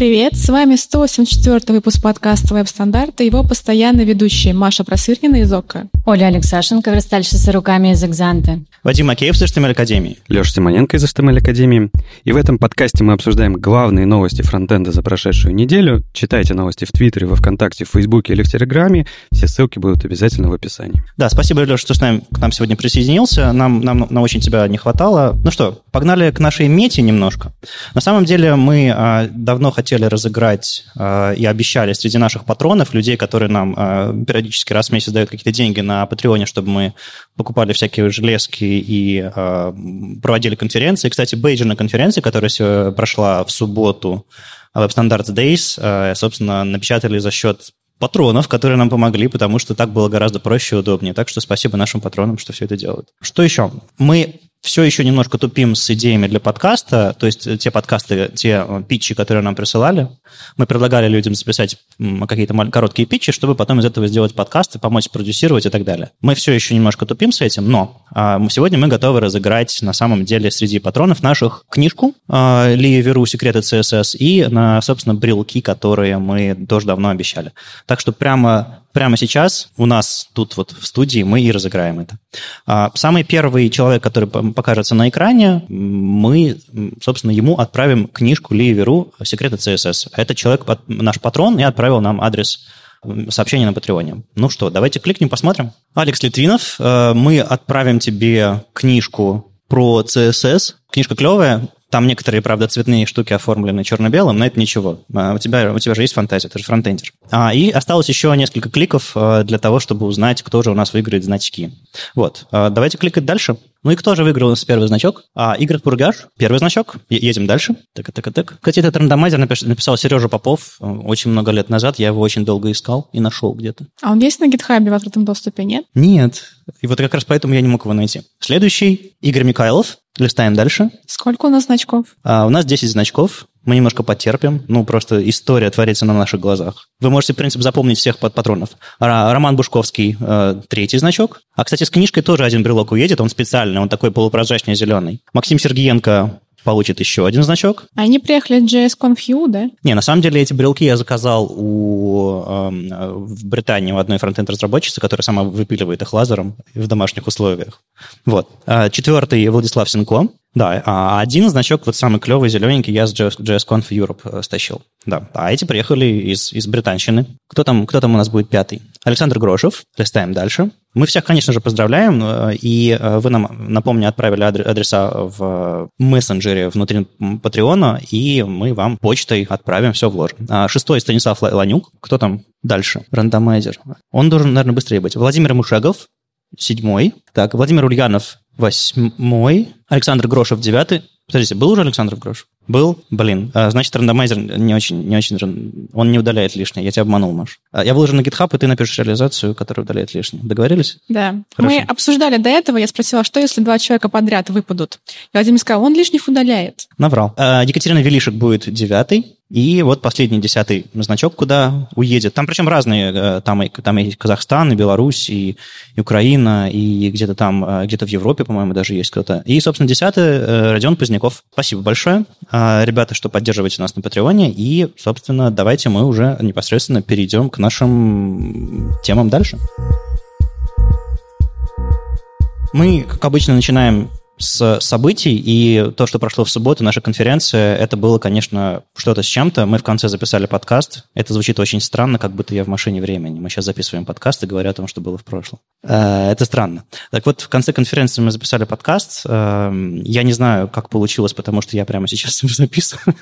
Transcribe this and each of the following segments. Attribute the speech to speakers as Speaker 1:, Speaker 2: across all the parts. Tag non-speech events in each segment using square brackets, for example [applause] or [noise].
Speaker 1: Привет, с вами 184 выпуск подкаста «Веб-стандарты» его постоянно ведущие Маша Просыркина из ОККО.
Speaker 2: Оля Алексашенко, верстальщица руками из «Экзанта».
Speaker 3: Вадим Акеев из HTML Академии.
Speaker 4: Леша Симоненко из HTML Академии. И в этом подкасте мы обсуждаем главные новости фронтенда за прошедшую неделю. Читайте новости в Твиттере, во Вконтакте, в Фейсбуке или в Телеграме. Все ссылки будут обязательно в описании.
Speaker 3: Да, спасибо, Леша, что с нами, к нам сегодня присоединился. Нам, нам, нам очень тебя не хватало. Ну что, погнали к нашей мете немножко. На самом деле мы а, давно хотели разыграть а, и обещали среди наших патронов, людей, которые нам а, периодически раз в месяц дают какие-то деньги на Патреоне, чтобы мы покупали всякие железки и э, проводили конференции. Кстати, бейджерная конференция, которая прошла в субботу, Web Standards Days, э, собственно, напечатали за счет патронов, которые нам помогли, потому что так было гораздо проще и удобнее. Так что спасибо нашим патронам, что все это делают. Что еще? Мы все еще немножко тупим с идеями для подкаста, то есть те подкасты, те э, питчи, которые нам присылали, мы предлагали людям записать какие-то короткие питчи, чтобы потом из этого сделать подкасты, помочь продюсировать и так далее. Мы все еще немножко тупим с этим, но а, сегодня мы готовы разыграть на самом деле среди патронов наших книжку а, Ли Веру «Секреты CSS» и, на, собственно, брелки, которые мы тоже давно обещали. Так что прямо прямо сейчас у нас тут вот в студии мы и разыграем это. А, самый первый человек, который покажется на экране, мы, собственно, ему отправим книжку Ли Веру «Секреты CSS». Это человек, наш патрон, и отправил нам адрес сообщения на Патреоне. Ну что, давайте кликнем, посмотрим. Алекс Литвинов, э, мы отправим тебе книжку про CSS. Книжка клевая, там некоторые, правда, цветные штуки оформлены черно-белым, но это ничего. А, у тебя, у тебя же есть фантазия, ты же фронтендер. А, и осталось еще несколько кликов а, для того, чтобы узнать, кто же у нас выиграет значки. Вот. А, давайте кликать дальше. Ну и кто же выиграл у нас первый значок? А, Игорь Пургаш, первый значок. Едем дальше. Так, так, так. Кстати, этот рандомайзер написал Сережа Попов очень много лет назад. Я его очень долго искал и нашел где-то.
Speaker 1: А он есть на гитхабе в открытом доступе, нет?
Speaker 3: Нет. И вот как раз поэтому я не мог его найти. Следующий Игорь Михайлов. Листаем дальше.
Speaker 1: Сколько у нас значков?
Speaker 3: А, у нас 10 значков. Мы немножко потерпим. Ну, просто история творится на наших глазах. Вы можете, в принципе, запомнить всех под патронов. Роман Бушковский э, третий значок. А, кстати, с книжкой тоже один брелок уедет. Он специальный, он такой полупрозрачный зеленый. Максим Сергиенко получит еще один значок.
Speaker 1: Они приехали от JSConf.u, да?
Speaker 3: Не, на самом деле эти брелки я заказал у, э, в Британии у одной фронтенд-разработчицы, которая сама выпиливает их лазером в домашних условиях. Вот. А, четвертый Владислав Сенко. Да, а один значок, вот самый клевый, зелененький, я с JS, JSConf Europe э, стащил. Да, а эти приехали из, из британщины. Кто там, кто там у нас будет пятый? Александр Грошев. Листаем дальше. Мы всех, конечно же, поздравляем, э, и э, вы нам, напомню, отправили адреса в мессенджере внутри Патреона, и мы вам почтой отправим, все вложим. А шестой Станислав Ланюк. Кто там дальше? Рандомайзер. Он должен, наверное, быстрее быть. Владимир Мушегов, седьмой. Так, Владимир Ульянов, восьмой. Александр Грошев, девятый. Подождите, был уже Александр Грошев? Был? Блин. А, значит, рандомайзер не очень, не очень... Он не удаляет лишнее. Я тебя обманул, Маш. А, я выложу на GitHub, и ты напишешь реализацию, которая удаляет лишнее. Договорились?
Speaker 1: Да. Хорошо. Мы обсуждали до этого, я спросила, что если два человека подряд выпадут? И Вадим сказал, он лишних удаляет.
Speaker 3: Наврал. А, Екатерина Велишек будет девятый. И вот последний десятый значок, куда уедет. Там причем разные, э, там там и Казахстан, и Беларусь, и, и Украина, и где-то там, э, где-то в Европе, по-моему, даже есть кто-то. И, собственно, десятый э, Родион Поздняков. Спасибо большое, ребята, что поддерживаете нас на Патреоне. И, собственно, давайте мы уже непосредственно перейдем к нашим темам дальше. Мы, как обычно, начинаем с событий, и то, что прошло в субботу, наша конференция, это было, конечно, что-то с чем-то. Мы в конце записали подкаст. Это звучит очень странно, как будто я в машине времени. Мы сейчас записываем подкаст и говоря о том, что было в прошлом. Э, это странно. Так вот, в конце конференции мы записали подкаст. Эм, я не знаю, как получилось, потому что я прямо сейчас его записываю.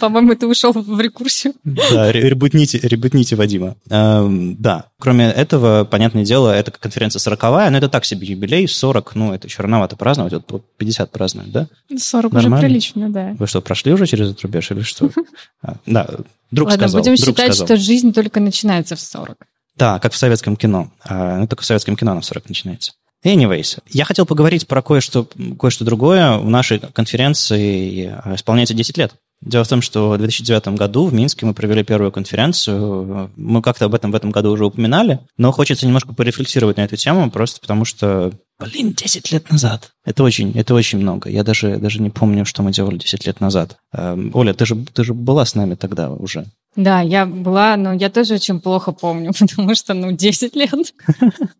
Speaker 1: По-моему, ты ушел в рекурсию.
Speaker 3: Да, ребутните, ребутните Вадима. Эм, да, кроме этого, понятное дело, это конференция сороковая, но это так себе юбилей, 40, ну, это еще рановато праздновать, вот 50 празднуют, да?
Speaker 1: 40 Нормально? уже прилично, да.
Speaker 3: Вы что, прошли уже через этот рубеж или что? [laughs] А, да, друг
Speaker 2: Ладно,
Speaker 3: сказал.
Speaker 2: будем считать, что жизнь только начинается в 40.
Speaker 3: Да, как в советском кино. А, ну, только в советском кино на 40 начинается. Anyways, я хотел поговорить про кое-что, кое-что другое. В нашей конференции а, исполняется 10 лет. Дело в том, что в 2009 году в Минске мы провели первую конференцию. Мы как-то об этом в этом году уже упоминали, но хочется немножко порефлексировать на эту тему, просто потому что Блин, 10 лет назад. Это очень, это очень много. Я даже, даже не помню, что мы делали 10 лет назад. Эм, Оля, ты же, ты же была с нами тогда уже.
Speaker 2: Да, я была, но я тоже очень плохо помню, [laughs] потому что, ну, 10 лет.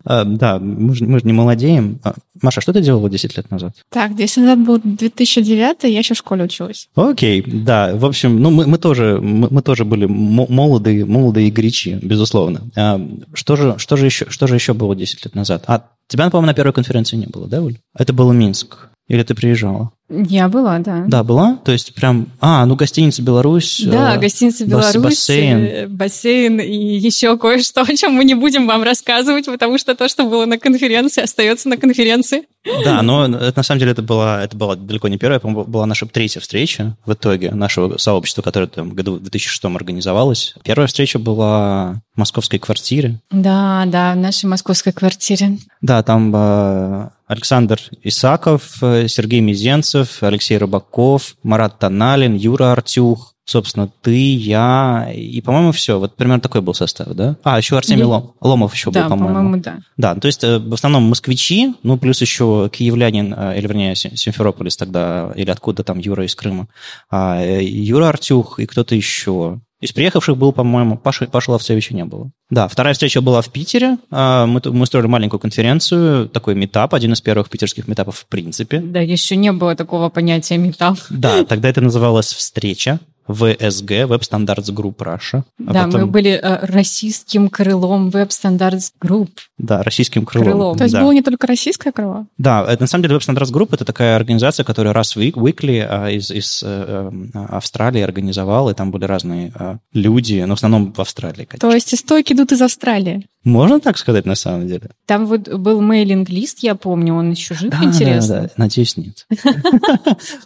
Speaker 3: А, [laughs] да, мы же, мы же не молодеем. А, Маша, что ты делала 10 лет назад?
Speaker 1: Так, 10 назад был 2009, я еще в школе училась.
Speaker 3: Окей, да. В общем, ну, мы, мы, тоже, мы, мы тоже были молодые, молодые и горячи, безусловно. А, что, же, что, же еще, что же еще было 10 лет назад? А тебя, по-моему, на первой конференции не было, да, Оль? Это было Минск. Или ты приезжала?
Speaker 2: Я была, да.
Speaker 3: Да, была? То есть прям... А, ну гостиница «Беларусь».
Speaker 2: Да, э, гостиница «Беларусь», бассейн. Э, бассейн и еще кое-что, [laughs] о чем мы не будем вам рассказывать, потому что то, что было на конференции, остается на конференции.
Speaker 3: Да, но это, на самом деле это была, это была далеко не первая, по-моему, была наша третья встреча в итоге нашего сообщества, которое там в году в 2006 организовалось. Первая встреча была в московской квартире.
Speaker 2: Да, да, в нашей московской квартире.
Speaker 3: Да, там э, Александр Исаков, э, Сергей Мизенцев, Алексей Рыбаков, Марат Таналин, Юра Артюх, собственно, ты, я и, по-моему, все. Вот примерно такой был состав, да? А, еще Артемий я... Ломов еще
Speaker 2: да,
Speaker 3: был, по-моему.
Speaker 2: по-моему, да.
Speaker 3: Да, то есть э, в основном москвичи, ну, плюс еще киевлянин, э, или, вернее, Симферополис тогда, или откуда там Юра из Крыма, а, Юра Артюх и кто-то еще. Из приехавших был, по-моему, Паша, Паша Ловцевича не было. Да, вторая встреча была в Питере. А, мы, мы устроили маленькую конференцию, такой метап, один из первых питерских метапов в принципе.
Speaker 2: Да, еще не было такого понятия метап.
Speaker 3: Да, тогда это называлось «встреча». ВСГ, Web Standards Group Russia.
Speaker 2: А да, потом... мы были э, российским крылом Web Standards Group.
Speaker 3: Да, российским крылом. крылом.
Speaker 1: То есть
Speaker 3: да.
Speaker 1: было не только российское крыло?
Speaker 3: Да, это, на самом деле Web Standards Group это такая организация, которая раз в weekly а, из, из э, э, Австралии организовала, и там были разные э, люди, но в основном в Австралии, конечно.
Speaker 1: То есть историки идут из Австралии?
Speaker 3: Можно так сказать на самом деле?
Speaker 2: Там вот был мейлинг-лист, я помню, он еще жив, да, интересно?
Speaker 3: Да, да, надеюсь, нет. [laughs]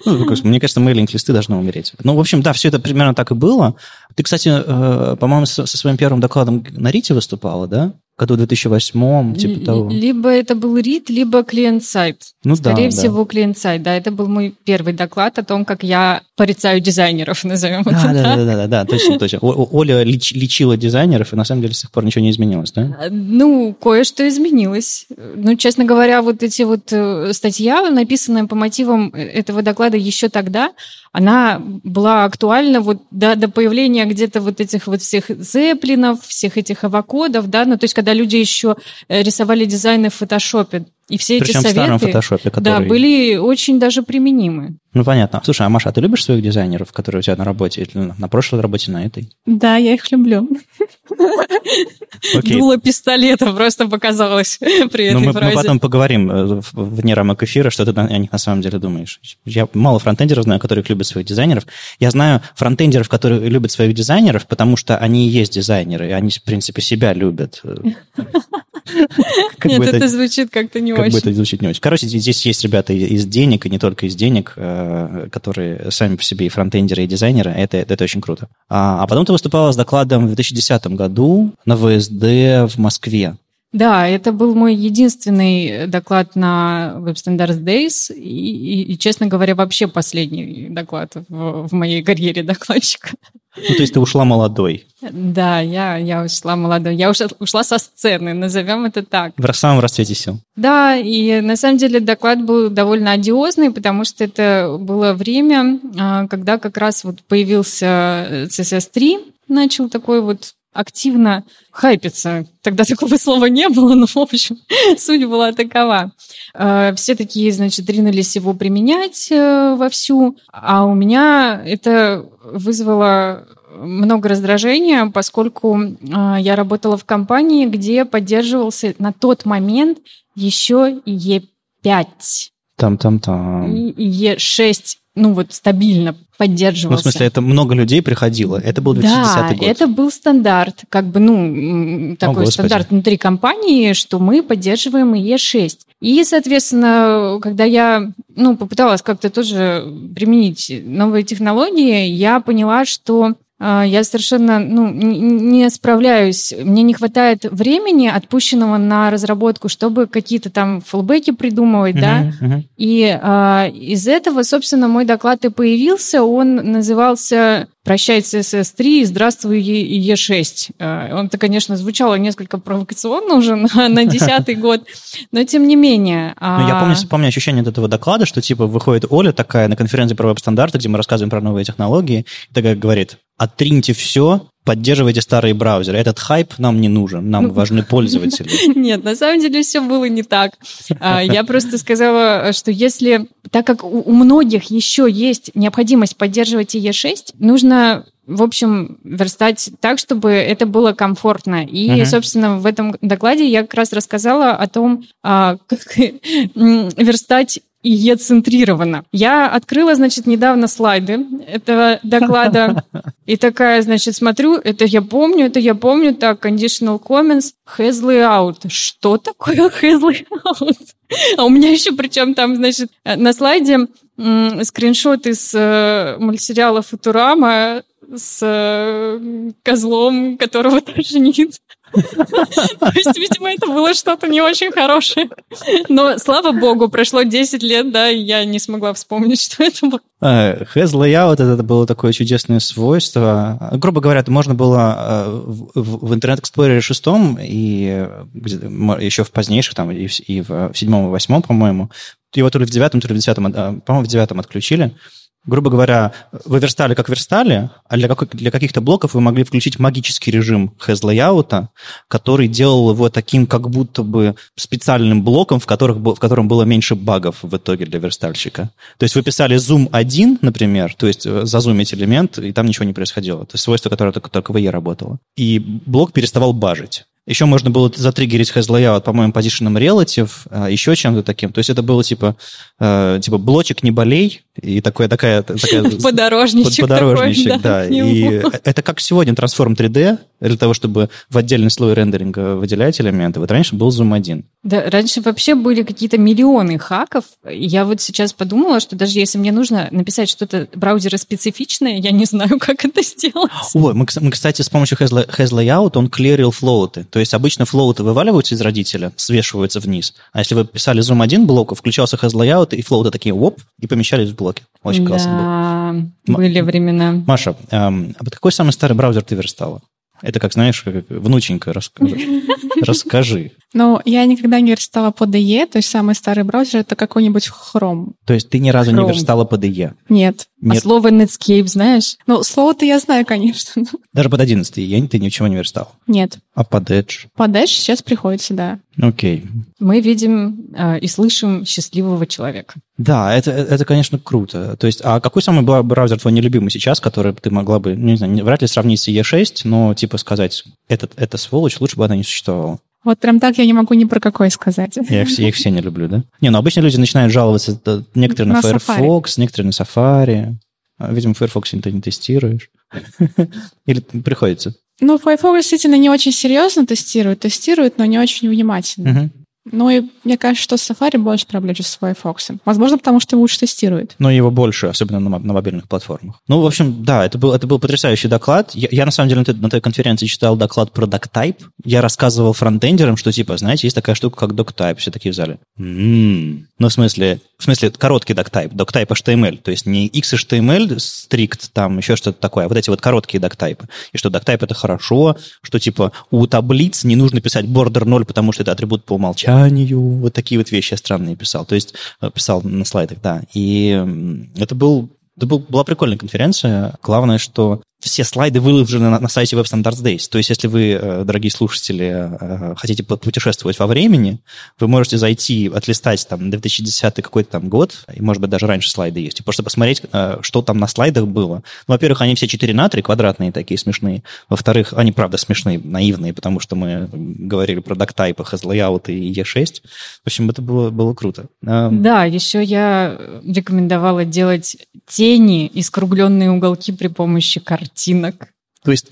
Speaker 3: Ну, мне кажется, мейлинг-листы должны умереть. Ну, в общем, да, все это примерно так и было. Ты, кстати, э, по-моему, со своим первым докладом на Рите выступала, да? Году 2008, типа того.
Speaker 2: Либо это был RIT, либо клиент-сайт. Ну, Скорее да, всего, да. клиент-сайт. Да, это был мой первый доклад о том, как я порицаю дизайнеров, [laughs] назовем
Speaker 3: да,
Speaker 2: это
Speaker 3: да, Да, да, да, да, точно, точно. Оля леч, лечила дизайнеров, и на самом деле с тех пор ничего не изменилось, да?
Speaker 2: А, ну, кое-что изменилось. Ну, честно говоря, вот эти вот э, статья, написанная по мотивам э, этого доклада еще тогда, она была актуальна вот до, до появления где-то вот этих вот всех зеплинов, всех этих авокодов, да, ну, то есть когда люди еще э, рисовали дизайны в фотошопе, и все
Speaker 3: Причем
Speaker 2: эти советы, в
Speaker 3: старом фотошопе, который...
Speaker 2: да, были очень даже принимы.
Speaker 3: Ну, понятно. Слушай, а Маша, а ты любишь своих дизайнеров, которые у тебя на работе, или на прошлой работе, на этой?
Speaker 1: Да, я их люблю.
Speaker 2: Okay. Дуло пистолета просто показалось при
Speaker 3: ну,
Speaker 2: этой
Speaker 3: мы,
Speaker 2: фразе.
Speaker 3: Мы потом поговорим э, вне рамок эфира, что ты о них на самом деле думаешь. Я мало фронтендеров знаю, которые любят своих дизайнеров. Я знаю фронтендеров, которые любят своих дизайнеров, потому что они и есть дизайнеры, и они, в принципе, себя любят. [laughs]
Speaker 2: Нет, это звучит как-то не очень.
Speaker 3: Как бы это звучит не очень. Короче, здесь есть ребята из денег, и не только из денег, э, которые сами по себе и фронтендеры, и дизайнеры. Это, это очень круто. А, а потом ты выступала с докладом в 2010 году на ВСД в Москве.
Speaker 2: Да, это был мой единственный доклад на Web Standards Days, и, и, и честно говоря, вообще последний доклад в, в моей карьере докладчика.
Speaker 3: Ну, то есть ты ушла молодой.
Speaker 2: Да, я, я ушла молодой. Я ушла, ушла со сцены, назовем это так.
Speaker 3: В самом расцвете сил.
Speaker 2: Да, и на самом деле доклад был довольно одиозный, потому что это было время, а, когда как раз вот появился CSS3, начал такой вот активно хайпиться. Тогда такого слова не было, но, в общем, [laughs] суть была такова. Э, все такие, значит, ринулись его применять э, вовсю, а у меня это вызвало много раздражения, поскольку э, я работала в компании, где поддерживался на тот момент еще Е5.
Speaker 3: Там-там-там.
Speaker 2: И Е6 ну вот стабильно поддерживался.
Speaker 3: Ну, в смысле, это много людей приходило. Это был 2010
Speaker 2: да,
Speaker 3: год.
Speaker 2: это был стандарт, как бы, ну, такой О, стандарт внутри компании, что мы поддерживаем ИЕ-6. И, соответственно, когда я, ну, попыталась как-то тоже применить новые технологии, я поняла, что я совершенно ну, не справляюсь. Мне не хватает времени, отпущенного на разработку, чтобы какие-то там фулбеки придумывать, uh-huh, да. Uh-huh. И а, из этого, собственно, мой доклад и появился. Он назывался «Прощай, CSS3, здравствуй, Е6». А, он-то, конечно, звучало несколько провокационно уже [laughs] на, на десятый год, но тем не менее.
Speaker 3: Ну, я помню, помню ощущение от этого доклада, что типа выходит Оля такая на конференции про веб-стандарты, где мы рассказываем про новые технологии, и такая говорит, отриньте все, поддерживайте старые браузеры. Этот хайп нам не нужен, нам ну, важны [laughs] пользователи.
Speaker 2: Нет, на самом деле все было не так. А, я просто сказала, что если, так как у многих еще есть необходимость поддерживать IE6, нужно в общем, верстать так, чтобы это было комфортно. И, uh-huh. собственно, в этом докладе я как раз рассказала о том, а, как верстать и Е-центрировано. Я открыла, значит, недавно слайды этого доклада [laughs] и такая, значит, смотрю, это я помню, это я помню, так, conditional comments, has layout. Что такое has layout? [laughs] А у меня еще, причем там, значит, на слайде скриншот из э, мультсериала «Футурама» с э, козлом, которого [laughs] тошнит. То есть, видимо, это было что-то не очень хорошее. Но, слава богу, прошло 10 лет, да, и я не смогла вспомнить, что это было.
Speaker 3: Has layout это было такое чудесное свойство. Грубо говоря, можно было э, в Internet Explorer 6 и еще в позднейших, там, и в седьмом и восьмом, по-моему, его то ли в девятом, то ли в десятом, а, по-моему, в девятом отключили грубо говоря, вы верстали как верстали, а для, для каких-то блоков вы могли включить магический режим has который делал его таким как будто бы специальным блоком, в, которых, в котором было меньше багов в итоге для верстальщика. То есть вы писали zoom 1, например, то есть э, зазумить элемент, и там ничего не происходило. Это свойство, которое только, только в E работало. И блок переставал бажить. Еще можно было затриггерить has layout, по-моему, position relative, а, еще чем-то таким. То есть это было типа, э, типа блочек не болей, и такое, такая... такая [laughs]
Speaker 2: подорожничек
Speaker 3: Подорожничек, такой, да. да. И это как сегодня Transform 3D, для того, чтобы в отдельный слой рендеринга выделять элементы. Вот раньше был Zoom 1.
Speaker 2: Да, раньше вообще были какие-то миллионы хаков. Я вот сейчас подумала, что даже если мне нужно написать что-то браузера специфичное, я не знаю, [laughs] как это сделать.
Speaker 3: Ой, мы, мы кстати, с помощью has, has Layout, он клерил флоуты. То есть обычно флоуты вываливаются из родителя, свешиваются вниз. А если вы писали Zoom 1 блок, включался has layout, и флоуты такие оп, и помещались в блоке. Очень да, классно
Speaker 2: было. были времена.
Speaker 3: Маша, эм, а какой самый старый браузер ты верстала? Это как, знаешь, как внученька, расскажи. [laughs] расскажи.
Speaker 1: Ну, я никогда не верстала по DE, то есть самый старый браузер это какой-нибудь Chrome.
Speaker 3: То есть ты ни разу Chrome. не верстала по DE?
Speaker 1: Нет.
Speaker 2: Нет. А слово Netscape знаешь?
Speaker 1: Ну, слово-то я знаю, конечно. [laughs]
Speaker 3: Даже под 11 я, ты ничего не верстал?
Speaker 1: Нет.
Speaker 3: А под Edge?
Speaker 1: Под Edge сейчас приходится, да.
Speaker 3: Окей.
Speaker 2: Мы видим э, и слышим счастливого человека.
Speaker 3: Да, это, это, конечно, круто. То есть, а какой самый браузер твой нелюбимый сейчас, который ты могла бы, не знаю, вряд ли сравнить с E6, но типа сказать, этот, эта сволочь, лучше бы она не существовала?
Speaker 1: Вот прям так я не могу ни про какой сказать.
Speaker 3: Я их, я их все не люблю, да? Не, ну обычно люди начинают жаловаться, некоторые на, на Firefox, Safari. некоторые на Safari. А, видимо, Firefox ты не тестируешь. [laughs] Или приходится?
Speaker 1: Ну, Firefox действительно не очень серьезно тестирует. Тестирует, но не очень внимательно. Ну и мне кажется, что Safari больше проблем, чем с Firefox. Возможно, потому что лучше тестирует.
Speaker 3: Но его больше, особенно на, на мобильных платформах. Ну, в общем, да, это был, это был потрясающий доклад. Я, я на самом деле, на той, на той конференции читал доклад про DocType. Я рассказывал фронтендерам, что, типа, знаете, есть такая штука, как DocType. Все такие в зале. М-м-м. Ну, в смысле, в смысле, короткий DocType. DocType HTML. То есть не XHTML strict, там еще что-то такое, а вот эти вот короткие DocType. И что DocType это хорошо, что, типа, у таблиц не нужно писать border 0, потому что это атрибут по умолчанию умолчанию. Вот такие вот вещи я странные писал. То есть э, писал на слайдах, да. И это был это был, была прикольная конференция. Главное, что все слайды выложены на, на сайте Web Standards Days. То есть, если вы, э, дорогие слушатели, э, хотите путешествовать во времени, вы можете зайти, отлистать там 2010 какой-то там год, и, может быть, даже раньше слайды есть, и просто посмотреть, э, что там на слайдах было. Ну, во-первых, они все 4 на 3, квадратные такие смешные. Во-вторых, они, правда, смешные, наивные, потому что мы говорили про доктайпы, has и E6. В общем, это было, было круто.
Speaker 2: Да, еще я рекомендовала делать тени и скругленные уголки при помощи карт картинок.
Speaker 3: То есть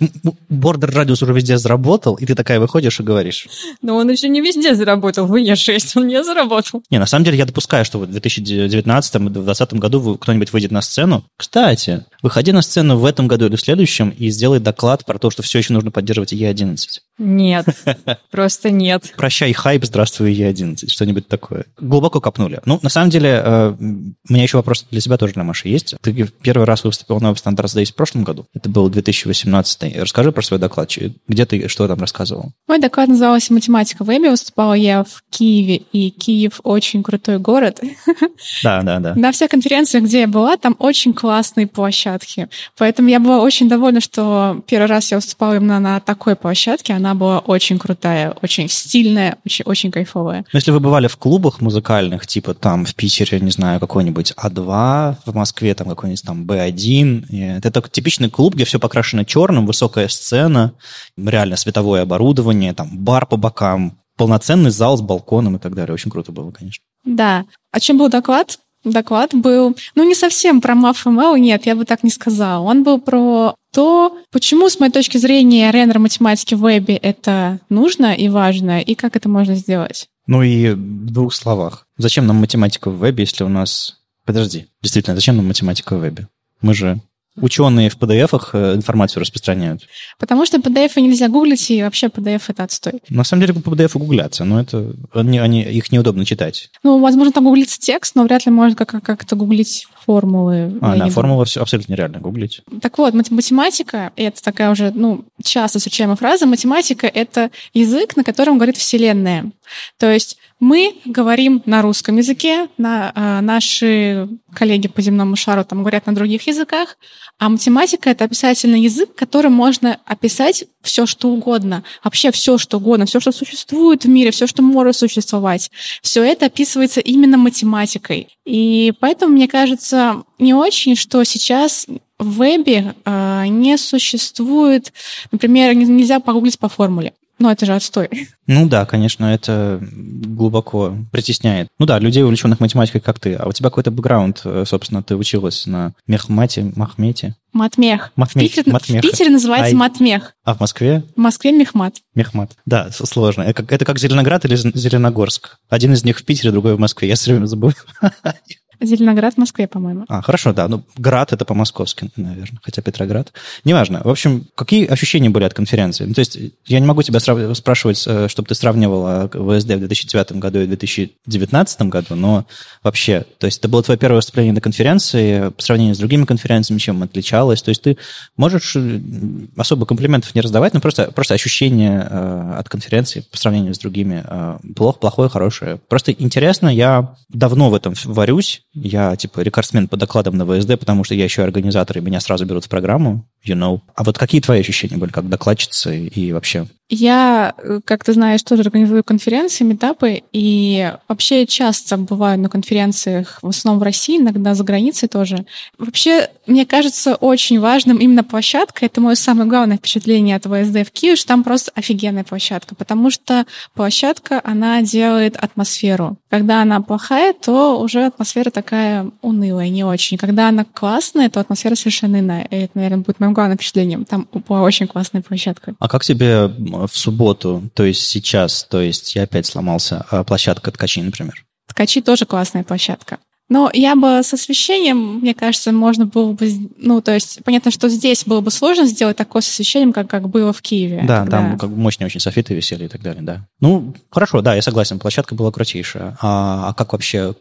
Speaker 3: бордер радиус уже везде заработал, и ты такая выходишь и говоришь.
Speaker 2: Но он еще не везде заработал. В Е6 он не заработал.
Speaker 3: Не, на самом деле я допускаю, что в 2019-2020 году кто-нибудь выйдет на сцену. Кстати, выходи на сцену в этом году или в следующем и сделай доклад про то, что все еще нужно поддерживать Е11.
Speaker 2: Нет, [laughs] просто нет.
Speaker 3: Прощай, хайп, здравствуй, Е11. Что-нибудь такое. Глубоко копнули. Ну, на самом деле, э, у меня еще вопрос для себя тоже, для Маши, есть. Ты первый раз выступил на Standards Days в прошлом году. Это был 2018. Расскажи про свой доклад. Где ты что там рассказывал?
Speaker 1: Мой доклад назывался «Математика в вебе». Выступала я в Киеве, и Киев очень крутой город. [laughs]
Speaker 3: Да, да, да.
Speaker 1: На всех конференциях, где я была, там очень классные площадки. Поэтому я была очень довольна, что первый раз я выступала именно на такой площадке. Она была очень крутая, очень стильная, очень, очень кайфовая.
Speaker 3: Но если вы бывали в клубах музыкальных, типа там в Питере, не знаю, какой-нибудь А2, в Москве там какой-нибудь там Б1, это типичный клуб, где все покрашено черным, высокая сцена, реально световое оборудование, там бар по бокам, полноценный зал с балконом и так далее. Очень круто было, конечно.
Speaker 1: Да. О чем был доклад? Доклад был, ну, не совсем про MAF нет, я бы так не сказала. Он был про то, почему, с моей точки зрения, рендер математики в вебе это нужно и важно, и как это можно сделать.
Speaker 3: Ну и в двух словах. Зачем нам математика в вебе, если у нас... Подожди, действительно, зачем нам математика в вебе? Мы же ученые в PDF-ах э, информацию распространяют?
Speaker 1: Потому что PDF нельзя гуглить, и вообще PDF это отстой.
Speaker 3: На самом деле по PDF гуглятся, но это они, они, их неудобно читать.
Speaker 1: Ну, возможно, там гуглится текст, но вряд ли можно как- как-то гуглить формулы.
Speaker 3: А, да, формулы все абсолютно нереально гуглить.
Speaker 1: Так вот, математика, это такая уже, ну, часто встречаемая фраза, математика — это язык, на котором говорит Вселенная. То есть мы говорим на русском языке, на, э, наши коллеги по земному шару там говорят на других языках, а математика — это описательный язык, которым можно описать все, что угодно. Вообще все, что угодно, все, что существует в мире, все, что может существовать. Все это описывается именно математикой. И поэтому, мне кажется, не очень, что сейчас в вебе э, не существует, например, нельзя погуглить по формуле. Ну, это же отстой.
Speaker 3: Ну да, конечно, это глубоко притесняет. Ну да, людей, увлеченных математикой, как ты. А у тебя какой-то бэкграунд, э, собственно, ты училась на Мехмате, Махмете?
Speaker 1: Матмех.
Speaker 3: Матмех.
Speaker 1: В, Питер,
Speaker 3: Матмех.
Speaker 1: в Питере называется
Speaker 3: Ай.
Speaker 1: Матмех.
Speaker 3: А в Москве?
Speaker 1: В Москве Мехмат.
Speaker 3: Мехмат. Да, сложно. Это как, это как Зеленоград или Зеленогорск. Один из них в Питере, другой в Москве. Я все время забываю. [laughs]
Speaker 1: Зеленоград в Москве, по-моему.
Speaker 3: А, хорошо, да. Ну, град это по-московски, наверное, хотя Петроград. Неважно. В общем, какие ощущения были от конференции? Ну, то есть я не могу тебя срав- спрашивать, чтобы ты сравнивала ВСД в 2009 году и 2019 году, но вообще, то есть это было твое первое выступление на конференции, по сравнению с другими конференциями, чем отличалось? То есть ты можешь э, особо комплиментов не раздавать, но просто, просто ощущение э, от конференции по сравнению с другими э, плохо, плохое, хорошее. Просто интересно, я давно в этом варюсь, я, типа, рекордсмен по докладам на ВСД, потому что я еще организатор, и меня сразу берут в программу, you know. А вот какие твои ощущения были как докладчицы и вообще?
Speaker 1: Я, э, как ты знаешь, тоже организую конференции, метапы, и вообще часто бываю на конференциях, в основном в России, иногда за границей тоже. Вообще, мне кажется, очень важным именно площадка. Это мое самое главное впечатление от ВСД в Киеве, что там просто офигенная площадка, потому что площадка, она делает атмосферу. Когда она плохая, то уже атмосфера такая унылая, не очень. Когда она классная, то атмосфера совершенно иная. И это, наверное, будет моим главным впечатлением. Там была очень классная площадка.
Speaker 3: А как тебе в субботу, то есть сейчас, то есть я опять сломался, а площадка ткачи, например?
Speaker 1: Ткачи тоже классная площадка. Но я бы с освещением, мне кажется, можно было бы... Ну, то есть, понятно, что здесь было бы сложно сделать такое с освещением, как, как было в Киеве.
Speaker 3: Да,
Speaker 1: когда-
Speaker 3: там как бы мощные очень софиты висели и так далее, да. Ну, хорошо, да, я согласен, площадка была крутейшая. А, а как вообще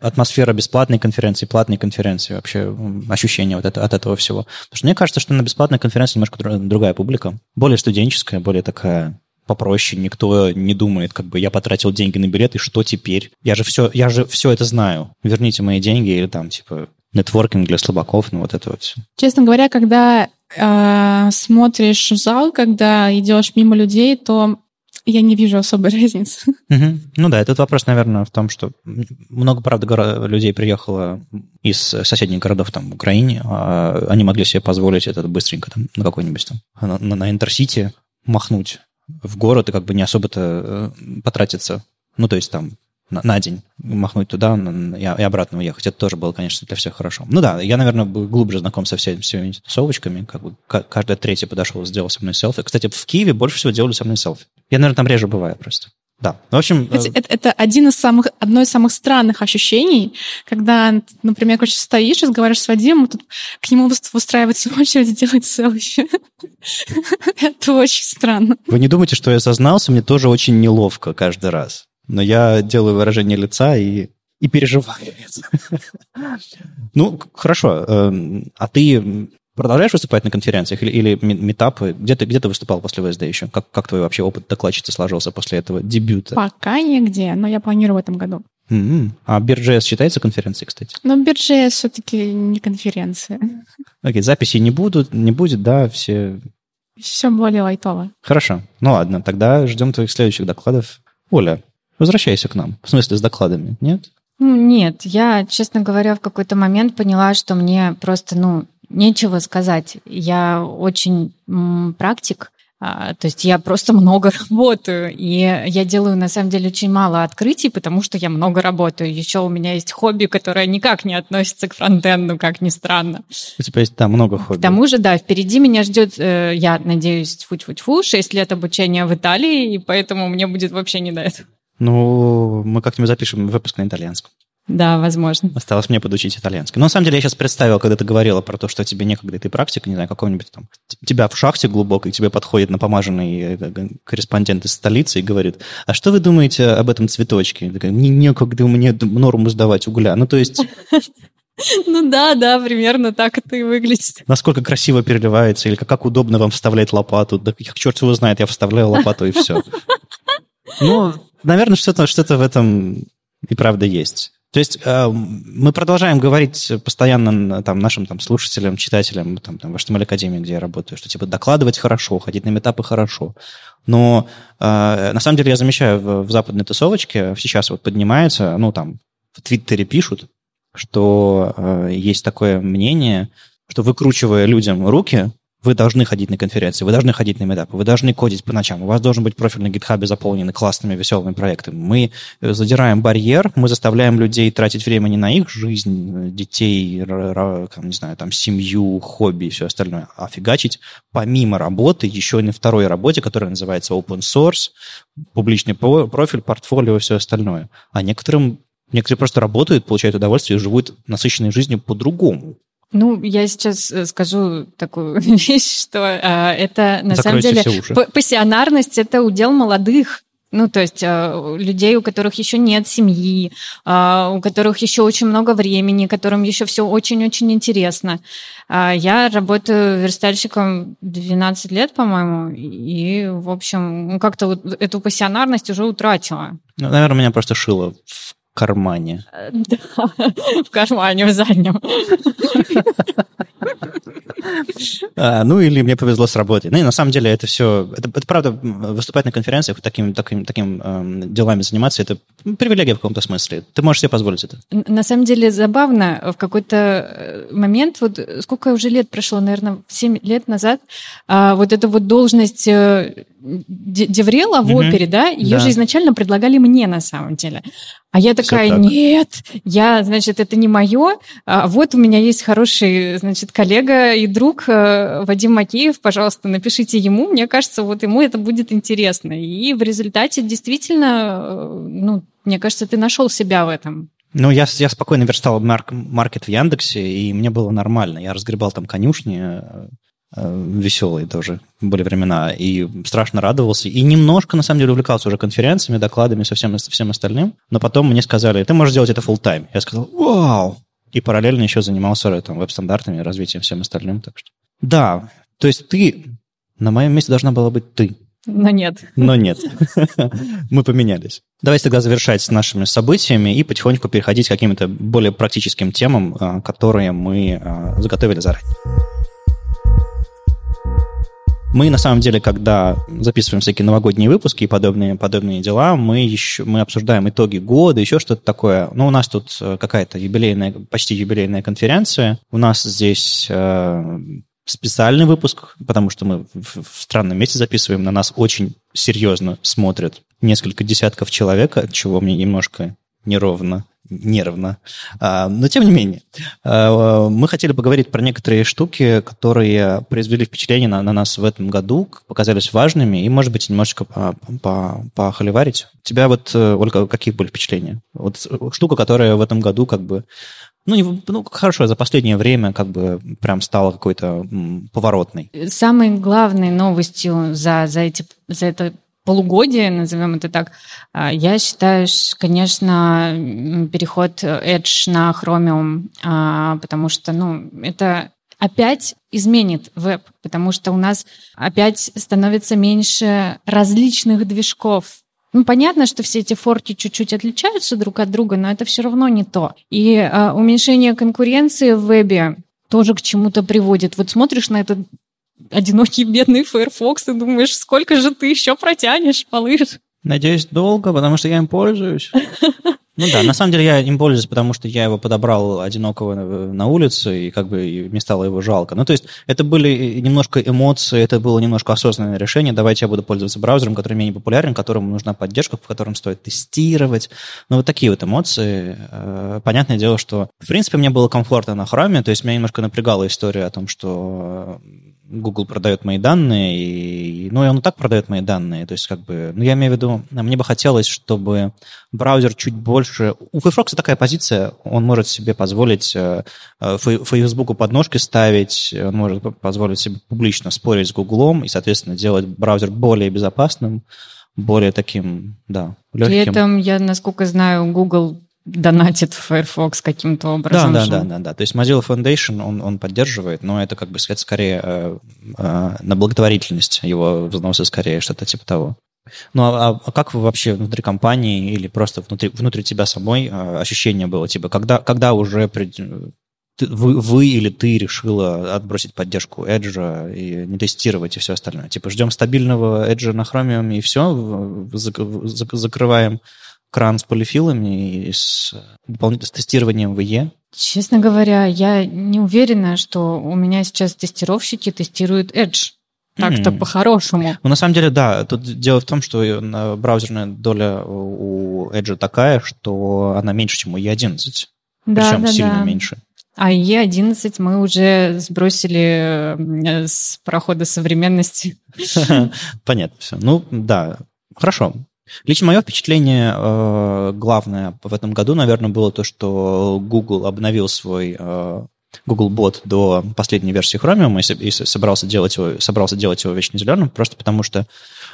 Speaker 3: атмосфера бесплатной конференции, платной конференции, вообще м, ощущения вот это, от этого всего? Потому что мне кажется, что на бесплатной конференции немножко дру- другая публика, более студенческая, более такая попроще, никто не думает, как бы я потратил деньги на билет, и что теперь? Я же все, я же все это знаю. Верните мои деньги или там, типа, нетворкинг для слабаков, ну вот это вот все.
Speaker 1: Честно говоря, когда э, смотришь зал, когда идешь мимо людей, то я не вижу особой [laughs] разницы.
Speaker 3: Мгм. Ну да, этот вопрос, наверное, в том, что много, правда, людей приехало из соседних городов там, в Украине, а они могли себе позволить это быстренько там, на какой-нибудь там, на, на, на Интерсити махнуть в город и как бы не особо-то э, потратиться. Ну, то есть там на, на день махнуть туда и, и обратно уехать. Это тоже было, конечно, для всех хорошо. Ну да, я, наверное, глубже знаком со всеми, всеми тусовочками. Как бы каждый третий подошел, сделал со мной селфи. Кстати, в Киеве больше всего делали со мной селфи. Я, наверное, там реже бываю просто. Да, в общем...
Speaker 1: Это, это, это один из самых, одно из самых странных ощущений, когда, например, короче, стоишь, разговариваешь с Вадимом, тут к нему выстраивается [laughs] очередь делать селфи. [laughs] Это очень странно.
Speaker 3: Вы не думайте, что я сознался, мне тоже очень неловко каждый раз. Но я делаю выражение лица и, и переживаю. [laughs] Ну, хорошо. Эм, а ты Продолжаешь выступать на конференциях или, или метапы? Где ты, где ты выступал после ВСД еще? Как, как твой вообще опыт докладчицы сложился после этого дебюта?
Speaker 1: Пока нигде, но я планирую в этом году.
Speaker 3: Mm-hmm. А Бирджес считается конференцией, кстати?
Speaker 1: Ну, Бирджес все-таки не конференция.
Speaker 3: Окей, okay, записи не будут, не будет, да, все...
Speaker 1: Все более лайтово.
Speaker 3: Хорошо. Ну ладно, тогда ждем твоих следующих докладов. Оля, возвращайся к нам. В смысле, с докладами, нет?
Speaker 2: Ну, нет, я, честно говоря, в какой-то момент поняла, что мне просто, ну, нечего сказать. Я очень практик, а, то есть я просто [laughs] много работаю, и я делаю на самом деле очень мало открытий, потому что я много работаю. Еще у меня есть хобби, которое никак не относится к фронтенду, как ни странно.
Speaker 3: У тебя есть там много хобби.
Speaker 2: К тому же, да, впереди меня ждет, э, я надеюсь, тьфу-тьфу-тьфу, 6 лет обучения в Италии, и поэтому мне будет вообще не до этого.
Speaker 3: Ну, мы как-нибудь запишем выпуск на итальянском.
Speaker 2: Да, возможно.
Speaker 3: Осталось мне подучить итальянский. Но на самом деле я сейчас представил, когда ты говорила про то, что тебе некогда, ты практика, не знаю, какого-нибудь там, тебя в шахте глубокой, тебе подходит напомаженный э, корреспондент из столицы и говорит, а что вы думаете об этом цветочке? Я такая, не некогда мне норму сдавать угля. Ну, то есть... [laughs]
Speaker 2: Ну да, да, примерно так это и выглядит.
Speaker 3: Насколько красиво переливается, или как удобно вам вставлять лопату. Да черт его знает, я вставляю лопату и все. [laughs] Ну, наверное, что-то что в этом и правда есть. То есть э, мы продолжаем говорить постоянно там, нашим там, слушателям, читателям там, там, в HTML Академии, где я работаю, что типа докладывать хорошо, ходить на метапы хорошо. Но э, на самом деле я замечаю в, в западной тусовочке сейчас вот поднимается, ну там в Твиттере пишут, что э, есть такое мнение, что выкручивая людям руки, вы должны ходить на конференции, вы должны ходить на метапы, вы должны кодить по ночам, у вас должен быть профиль на GitHub заполненный классными, веселыми проектами. Мы э, задираем барьер, мы заставляем людей тратить время не на их жизнь, детей, не знаю, там, семью, хобби и все остальное, а фигачить помимо работы еще и на второй работе, которая называется open source, публичный профиль, портфолио и все остальное. А некоторым Некоторые просто работают, получают удовольствие и живут насыщенной жизнью по-другому.
Speaker 2: Ну, я сейчас э, скажу такую [laughs] вещь, что э, это на Закройте самом деле пассионарность это удел молодых. Ну, то есть э, людей, у которых еще нет семьи, э, у которых еще очень много времени, которым еще все очень-очень интересно. Э, я работаю верстальщиком 12 лет, по-моему, и, в общем, как-то вот эту пассионарность уже утратила.
Speaker 3: Ну, наверное, меня просто шило в кармане.
Speaker 2: Да, [laughs] в кармане, в заднем.
Speaker 3: А, ну, или мне повезло с работой. Ну, и на самом деле это все... Это, это правда, выступать на конференциях, таким, таким, таким эм, делами заниматься, это привилегия в каком-то смысле. Ты можешь себе позволить это.
Speaker 2: На самом деле забавно. В какой-то э, момент, вот сколько уже лет прошло, наверное, 7 лет назад, а, вот эта вот должность э, Деврела в угу. опере, да, ее да. же изначально предлагали мне на самом деле. А я такая, так. нет, я, значит, это не мое. А вот у меня есть хороший, значит, коллега и друг э, Вадим Макеев, пожалуйста, напишите ему. Мне кажется, вот ему это будет интересно. И в результате действительно, э, ну, мне кажется, ты нашел себя в этом.
Speaker 3: Ну, я, я спокойно верстал марк, маркет в Яндексе, и мне было нормально. Я разгребал там конюшни, э, веселые тоже были времена, и страшно радовался, и немножко, на самом деле, увлекался уже конференциями, докладами, со всем, со всем остальным, но потом мне сказали, ты можешь делать это full time Я сказал, вау! И параллельно еще занимался там, веб-стандартами, развитием всем остальным, так что... Да, то есть ты, на моем месте должна была быть ты.
Speaker 2: Но нет.
Speaker 3: Но нет. [laughs] Мы поменялись. Давайте тогда завершать с нашими событиями и потихоньку переходить к каким-то более практическим темам, э, которые мы э, заготовили заранее. Мы, на самом деле, когда записываем всякие новогодние выпуски и подобные, подобные дела, мы, еще, мы обсуждаем итоги года, еще что-то такое. Ну, у нас тут э, какая-то юбилейная, почти юбилейная конференция. У нас здесь э, специальный выпуск, потому что мы в, в странном месте записываем. На нас очень серьезно смотрят несколько десятков человек, от чего мне немножко неровно, нервно. А, но тем не менее, а, мы хотели поговорить про некоторые штуки, которые произвели впечатление на, на нас в этом году, показались важными, и, может быть, немножечко по, по, похоливарить. У тебя вот, э, Ольга, какие были впечатления? Вот штука, которая в этом году как бы ну, не, ну, хорошо, за последнее время как бы прям стала какой-то поворотной.
Speaker 2: Самой главной новостью за, за, эти, за это полугодие, назовем это так, а, я считаю, конечно, переход Edge на Chromium, а, потому что, ну, это опять изменит веб, потому что у нас опять становится меньше различных движков. Ну, понятно, что все эти форки чуть-чуть отличаются друг от друга, но это все равно не то. И а, уменьшение конкуренции в вебе тоже к чему-то приводит. Вот смотришь на этот одинокий бедный Firefox и думаешь, сколько же ты еще протянешь, малыш?
Speaker 3: Надеюсь, долго, потому что я им пользуюсь. [laughs] Ну да, на самом деле я им пользуюсь, потому что я его подобрал одинокого на улице, и как бы мне стало его жалко. Ну то есть это были немножко эмоции, это было немножко осознанное решение. Давайте я буду пользоваться браузером, который менее популярен, которому нужна поддержка, в котором стоит тестировать. Ну вот такие вот эмоции. Э, понятное дело, что в принципе мне было комфортно на Chrome, то есть меня немножко напрягала история о том, что Google продает мои данные, и, ну, и он и так продает мои данные. То есть, как бы, ну, я имею в виду, мне бы хотелось, чтобы браузер чуть больше... У Firefox такая позиция, он может себе позволить э, э, Facebook подножки ставить, он может позволить себе публично спорить с Google и, соответственно, делать браузер более безопасным, более таким, да,
Speaker 2: легким. При этом, я, насколько знаю, Google донатит Firefox каким-то образом.
Speaker 3: Да, да, да, да, да. То есть Mozilla Foundation он, он поддерживает, но это, как бы сказать, скорее э, э, на благотворительность его взносы, скорее что-то типа того. Ну а, а как вы вообще внутри компании или просто внутри, внутри тебя самой э, ощущение было? Типа, когда, когда уже пред, ты, вы, вы или ты решила отбросить поддержку Edge и не тестировать и все остальное? Типа, ждем стабильного Edge на Chromium и все, закрываем кран с полифилами и с, дополнительным тестированием VE?
Speaker 2: Честно говоря, я не уверена, что у меня сейчас тестировщики тестируют Edge. Так-то mm. по-хорошему.
Speaker 3: Ну, на самом деле, да. Тут дело в том, что браузерная доля у Edge такая, что она меньше, чем у E11. Да, Причем да, сильно да. меньше.
Speaker 2: А E11 мы уже сбросили э, с прохода современности. [laughs]
Speaker 3: Понятно все. Ну, да. Хорошо. Лично мое впечатление э, главное в этом году, наверное, было то, что Google обновил свой э, Google Bot до последней версии Chromium и, и собрался делать его, собрался делать его вечно зеленым, просто потому что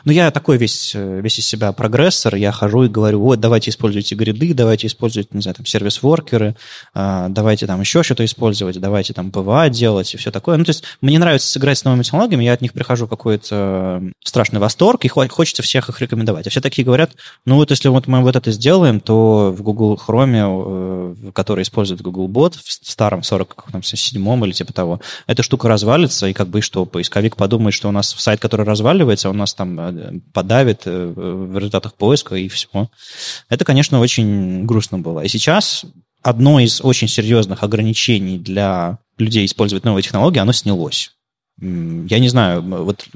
Speaker 3: ну, я такой весь, весь из себя прогрессор, я хожу и говорю, вот, давайте используйте гриды, давайте используйте, не знаю, там, сервис-воркеры, а, давайте там еще что-то использовать, давайте там PWA делать и все такое. Ну, то есть мне нравится играть с новыми технологиями, я от них прихожу в какой-то страшный восторг, и хочется всех их рекомендовать. А все такие говорят, ну, вот если вот мы вот это сделаем, то в Google Chrome, э, который использует Google Bot, в старом 47-м или типа того, эта штука развалится, и как бы что, поисковик подумает, что у нас сайт, который разваливается, у нас там подавит э, в результатах поиска и все. Это, конечно, очень грустно было. И сейчас одно из очень серьезных ограничений для людей использовать новые технологии, оно снялось. Я не знаю, вот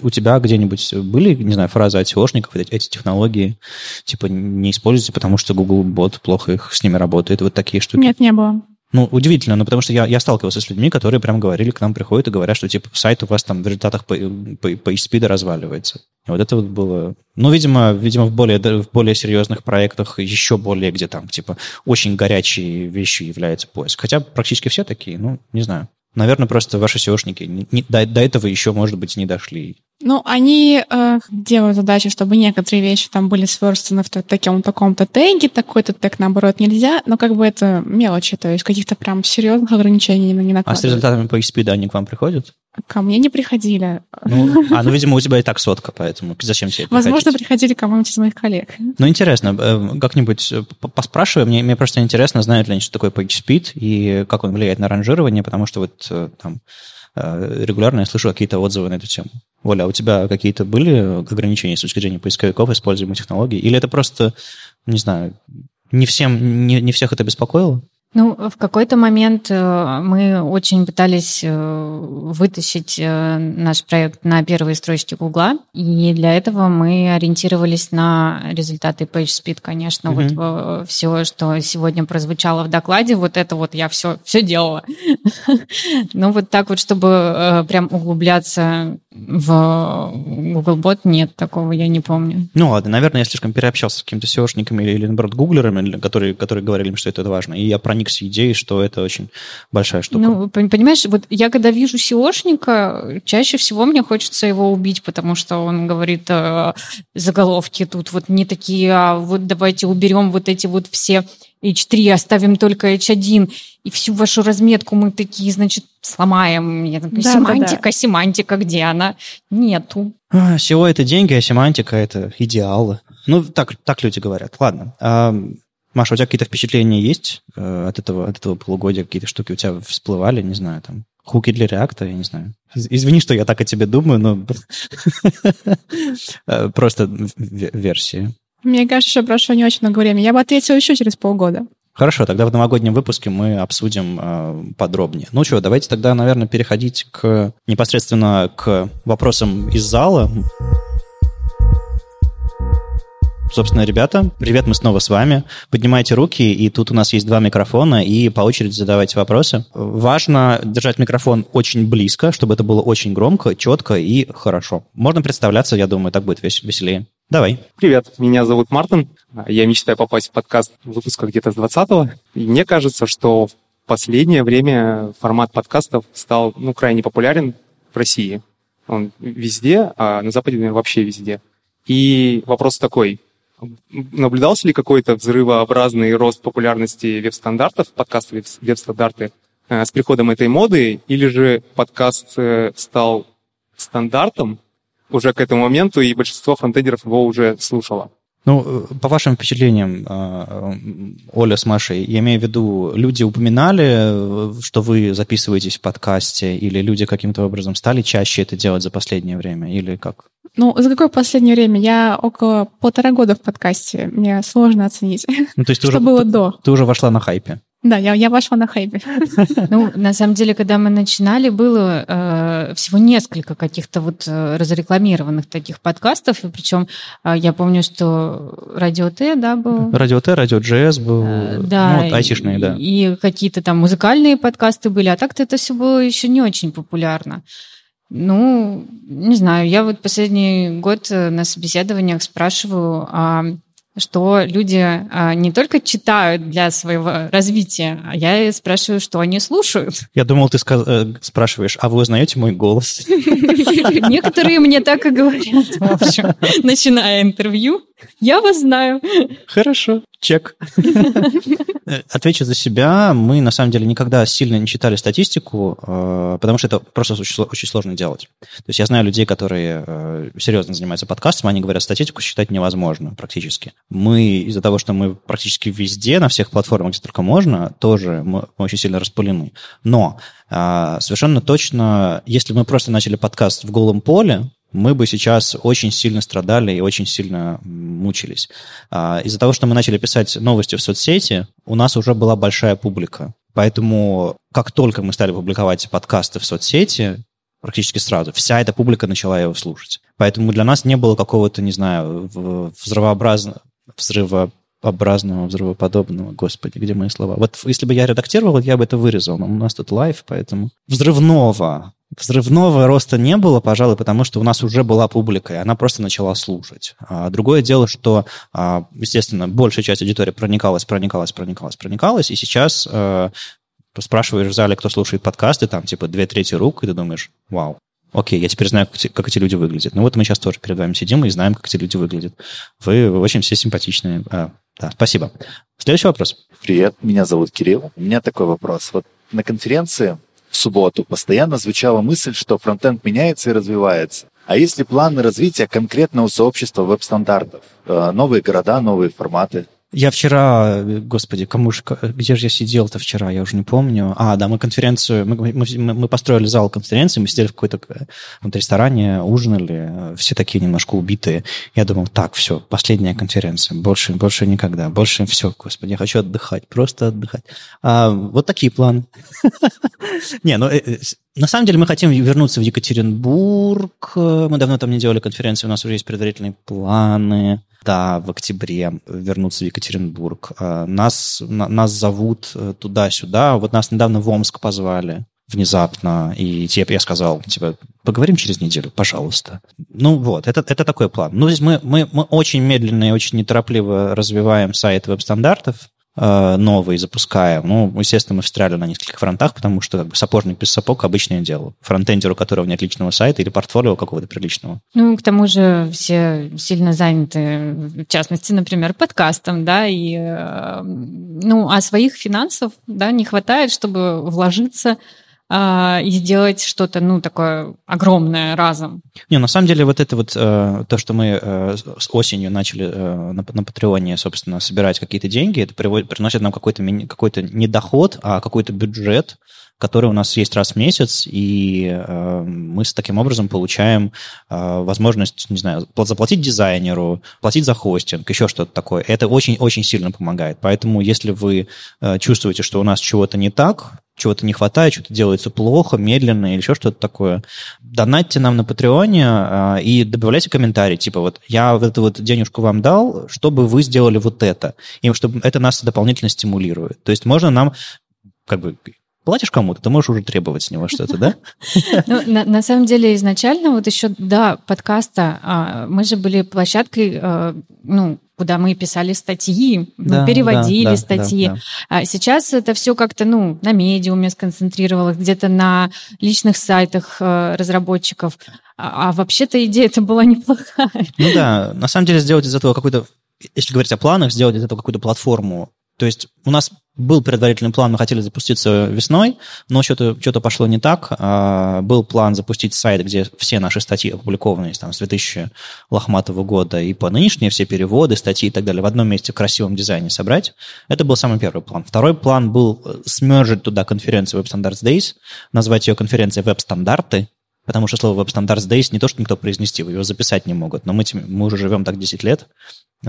Speaker 3: у тебя где-нибудь были, не знаю, фразы ITОшников, эти, эти технологии, типа, не используйте, потому что Google бот плохо их с ними работает, вот такие штуки?
Speaker 1: Нет, не было.
Speaker 3: Ну, удивительно, но потому что я, я сталкивался с людьми, которые прям говорили, к нам приходят и говорят, что, типа, сайт у вас там в результатах по, по, по HSpeed разваливается. И вот это вот было... Ну, видимо, видимо в, более, в более серьезных проектах, еще более, где там, типа, очень горячие вещи является поиск. Хотя практически все такие, ну, не знаю. Наверное, просто ваши SEOшники не, не, до, до этого еще, может быть, не дошли.
Speaker 1: Ну, они э, делают задачи, чтобы некоторые вещи там были сверстаны в таком таком-то теге, такой-то тег, наоборот, нельзя, но как бы это мелочи, то есть каких-то прям серьезных ограничений не накладывают.
Speaker 3: А с результатами по XP они к вам приходят?
Speaker 1: Ко мне не приходили.
Speaker 3: Ну, а, ну, видимо, у тебя и так сотка, поэтому зачем тебе
Speaker 1: Возможно, приходили кому-нибудь из моих коллег.
Speaker 3: Ну, интересно, э, как-нибудь э, поспрашиваю, мне, мне просто интересно, знают ли они, что такое PageSpeed и как он влияет на ранжирование, потому что вот э, там регулярно я слышу какие-то отзывы на эту тему. Оля, а у тебя какие-то были ограничения с точки зрения поисковиков, используемых технологий? Или это просто, не знаю, не всем, не, не всех это беспокоило?
Speaker 2: Ну, в какой-то момент э, мы очень пытались э, вытащить э, наш проект на первые строчки Гугла, и для этого мы ориентировались на результаты PageSpeed, конечно. Mm-hmm. Вот все, что сегодня прозвучало в докладе, вот это вот я все, все делала. [laughs] Ну, вот так вот, чтобы прям углубляться в Googlebot, нет, такого я не помню.
Speaker 3: Ну, ладно, наверное, я слишком переобщался с какими-то SEOшниками или, наоборот, гуглерами, которые, которые говорили, что это важно, и я проник проникся идеей, что это очень большая штука.
Speaker 2: Ну, понимаешь, вот я когда вижу SEOшника, чаще всего мне хочется его убить, потому что он говорит, э, заголовки тут вот не такие, а вот давайте уберем вот эти вот все H3, оставим только H1, и всю вашу разметку мы такие, значит, сломаем. Я такая, да, семантика, да, да. семантика, где она? Нету.
Speaker 3: А, это деньги, а семантика это идеалы. Ну, так, так люди говорят. Ладно. Маша, у тебя какие-то впечатления есть э, от, этого, от этого полугодия? Какие-то штуки у тебя всплывали, не знаю, там, хуки для реакта, я не знаю. Извини, что я так о тебе думаю, но [laughs] просто версии.
Speaker 1: Мне кажется, что прошло не очень много времени. Я бы ответила еще через полгода.
Speaker 3: Хорошо, тогда в новогоднем выпуске мы обсудим э, подробнее. Ну что, давайте тогда, наверное, переходить к непосредственно к вопросам из зала. Собственно, ребята, привет, мы снова с вами. Поднимайте руки, и тут у нас есть два микрофона, и по очереди задавайте вопросы. Важно держать микрофон очень близко, чтобы это было очень громко, четко и хорошо. Можно представляться, я думаю, так будет веселее. Давай.
Speaker 5: Привет, меня зовут Мартин. Я мечтаю попасть в подкаст выпуска где-то с 20-го. И мне кажется, что в последнее время формат подкастов стал ну, крайне популярен в России. Он везде, а на Западе наверное, вообще везде. И вопрос такой, Наблюдался ли какой-то взрывообразный рост популярности веб-стандартов, подкасты веб-стандарты, э, с приходом этой моды, или же подкаст э, стал стандартом уже к этому моменту, и большинство фронтендеров его уже слушало?
Speaker 3: Ну, э, по вашим впечатлениям, Оля с Машей, я имею в виду, люди упоминали, что вы записываетесь в подкасте, или люди каким-то образом стали чаще это делать за последнее время, или как?
Speaker 1: Ну, за какое последнее время? Я около полтора года в подкасте. Мне сложно оценить. Ну, то есть
Speaker 3: ты
Speaker 1: что
Speaker 3: уже,
Speaker 1: было
Speaker 3: ты,
Speaker 1: до.
Speaker 3: Ты уже вошла на хайпе.
Speaker 1: Да, я, я вошла на хайпе. [laughs]
Speaker 2: Ну, на самом деле, когда мы начинали, было э, всего несколько каких-то вот э, разрекламированных таких подкастов, и причем э, я помню, что Радио Т, да, был.
Speaker 3: Радио Т, Радио GS был.
Speaker 2: Э, да.
Speaker 3: Ну, вот айтишные, да.
Speaker 2: И какие-то там музыкальные подкасты были, а так-то это все было еще не очень популярно. Ну, не знаю, я вот последний год э, на собеседованиях спрашиваю, а что люди а, не только читают для своего развития, а я спрашиваю, что они слушают.
Speaker 3: Я думал, ты э, спрашиваешь, а вы узнаете мой голос? [laughs]
Speaker 2: Некоторые мне так и говорят, в общем, начиная интервью. Я вас знаю.
Speaker 3: Хорошо, чек. Отвечу за себя. Мы, на самом деле, никогда сильно не читали статистику, э, потому что это просто очень сложно делать. То есть я знаю людей, которые э, серьезно занимаются подкастом, они говорят, статистику считать невозможно практически. Мы из-за того, что мы практически везде, на всех платформах, где только можно, тоже мы очень сильно распылены. Но э, совершенно точно, если мы просто начали подкаст в голом поле, мы бы сейчас очень сильно страдали и очень сильно мучились. А, из-за того, что мы начали писать новости в соцсети, у нас уже была большая публика. Поэтому как только мы стали публиковать подкасты в соцсети, практически сразу, вся эта публика начала его слушать. Поэтому для нас не было какого-то, не знаю, взрывообразного, взрывообразного, взрывоподобного, господи, где мои слова? Вот если бы я редактировал, я бы это вырезал, но у нас тут лайв, поэтому взрывного Взрывного роста не было, пожалуй, потому что у нас уже была публика, и она просто начала слушать. А другое дело, что, а, естественно, большая часть аудитории проникалась, проникалась, проникалась, проникалась, и сейчас э, спрашиваешь в зале, кто слушает подкасты, там типа две трети рук, и ты думаешь, вау, окей, я теперь знаю, как эти люди выглядят. Ну вот мы сейчас тоже перед вами сидим и знаем, как эти люди выглядят. Вы, очень все симпатичные. А, да, спасибо. Следующий вопрос.
Speaker 6: Привет, меня зовут Кирилл. У меня такой вопрос. Вот на конференции в субботу постоянно звучала мысль, что фронтенд меняется и развивается. А есть ли планы развития конкретного сообщества веб-стандартов? Э, новые города, новые форматы?
Speaker 3: Я вчера, господи, кому ж, где же я сидел-то вчера, я уже не помню. А, да, мы конференцию, мы, мы, мы построили зал конференции, мы сидели в какой-то вот ресторане, ужинали, все такие немножко убитые. Я думал, так, все, последняя конференция, больше, больше никогда, больше все, господи, я хочу отдыхать, просто отдыхать. А, вот такие планы. [laughs] Не, ну, э, э, на самом деле мы хотим вернуться в Екатеринбург. Мы давно там не делали конференции, у нас уже есть предварительные планы да, в октябре вернуться в Екатеринбург. А, нас, нас зовут э, туда-сюда. Вот нас недавно в Омск позвали внезапно, и типа я сказал, типа, поговорим через неделю, пожалуйста. Ну вот, это, это такой план. Ну, здесь мы, мы, мы очень медленно и очень неторопливо развиваем сайт веб-стандартов, Э, новый запускаем. Ну, естественно, мы встряли на нескольких фронтах, потому что как бы, сапожник без сапог – обычное дело. Фронтендеру, у которого нет личного сайта или портфолио какого-то приличного.
Speaker 2: Ну, к тому же все сильно заняты, в частности, например, подкастом, да, и, э, ну, а своих финансов, да, не хватает, чтобы вложиться а, и сделать что-то, ну, такое огромное разом.
Speaker 3: Не, на самом деле вот это вот э, то, что мы э, с осенью начали э, на, на Патреоне, собственно, собирать какие-то деньги, это приводит, приносит нам какой-то, какой-то не доход, а какой-то бюджет, который у нас есть раз в месяц, и э, мы с таким образом получаем э, возможность, не знаю, заплатить дизайнеру, платить за хостинг, еще что-то такое. Это очень-очень сильно помогает. Поэтому, если вы э, чувствуете, что у нас чего-то не так, чего-то не хватает, что-то делается плохо, медленно или еще что-то такое, донатьте нам на Патреоне а, и добавляйте комментарий, типа вот я вот эту вот денежку вам дал, чтобы вы сделали вот это, и чтобы это нас дополнительно стимулирует. То есть можно нам как бы платишь кому-то, ты можешь уже требовать с него что-то, да? [laughs]
Speaker 2: Ну, на, на самом деле изначально вот еще до подкаста а, мы же были площадкой, а, ну, куда мы писали статьи, да, мы переводили да, статьи. Да, да. А сейчас это все как-то, ну, на медиуме сконцентрировалось, где-то на личных сайтах э, разработчиков. А, а вообще-то идея это была [laughs] неплохая.
Speaker 3: Ну да, на самом деле сделать из этого какой-то, если говорить о планах, сделать из этого какую-то платформу то есть у нас был предварительный план, мы хотели запуститься весной, но что-то что пошло не так. А, был план запустить сайт, где все наши статьи опубликованы там, с 2000 лохматого года и по нынешние все переводы, статьи и так далее в одном месте в красивом дизайне собрать. Это был самый первый план. Второй план был э, смержить туда конференцию Web Standards Days, назвать ее конференцией Веб-стандарты, Потому что слово Web Standards Days не то, что никто произнести, его записать не могут. Но мы, мы уже живем так 10 лет,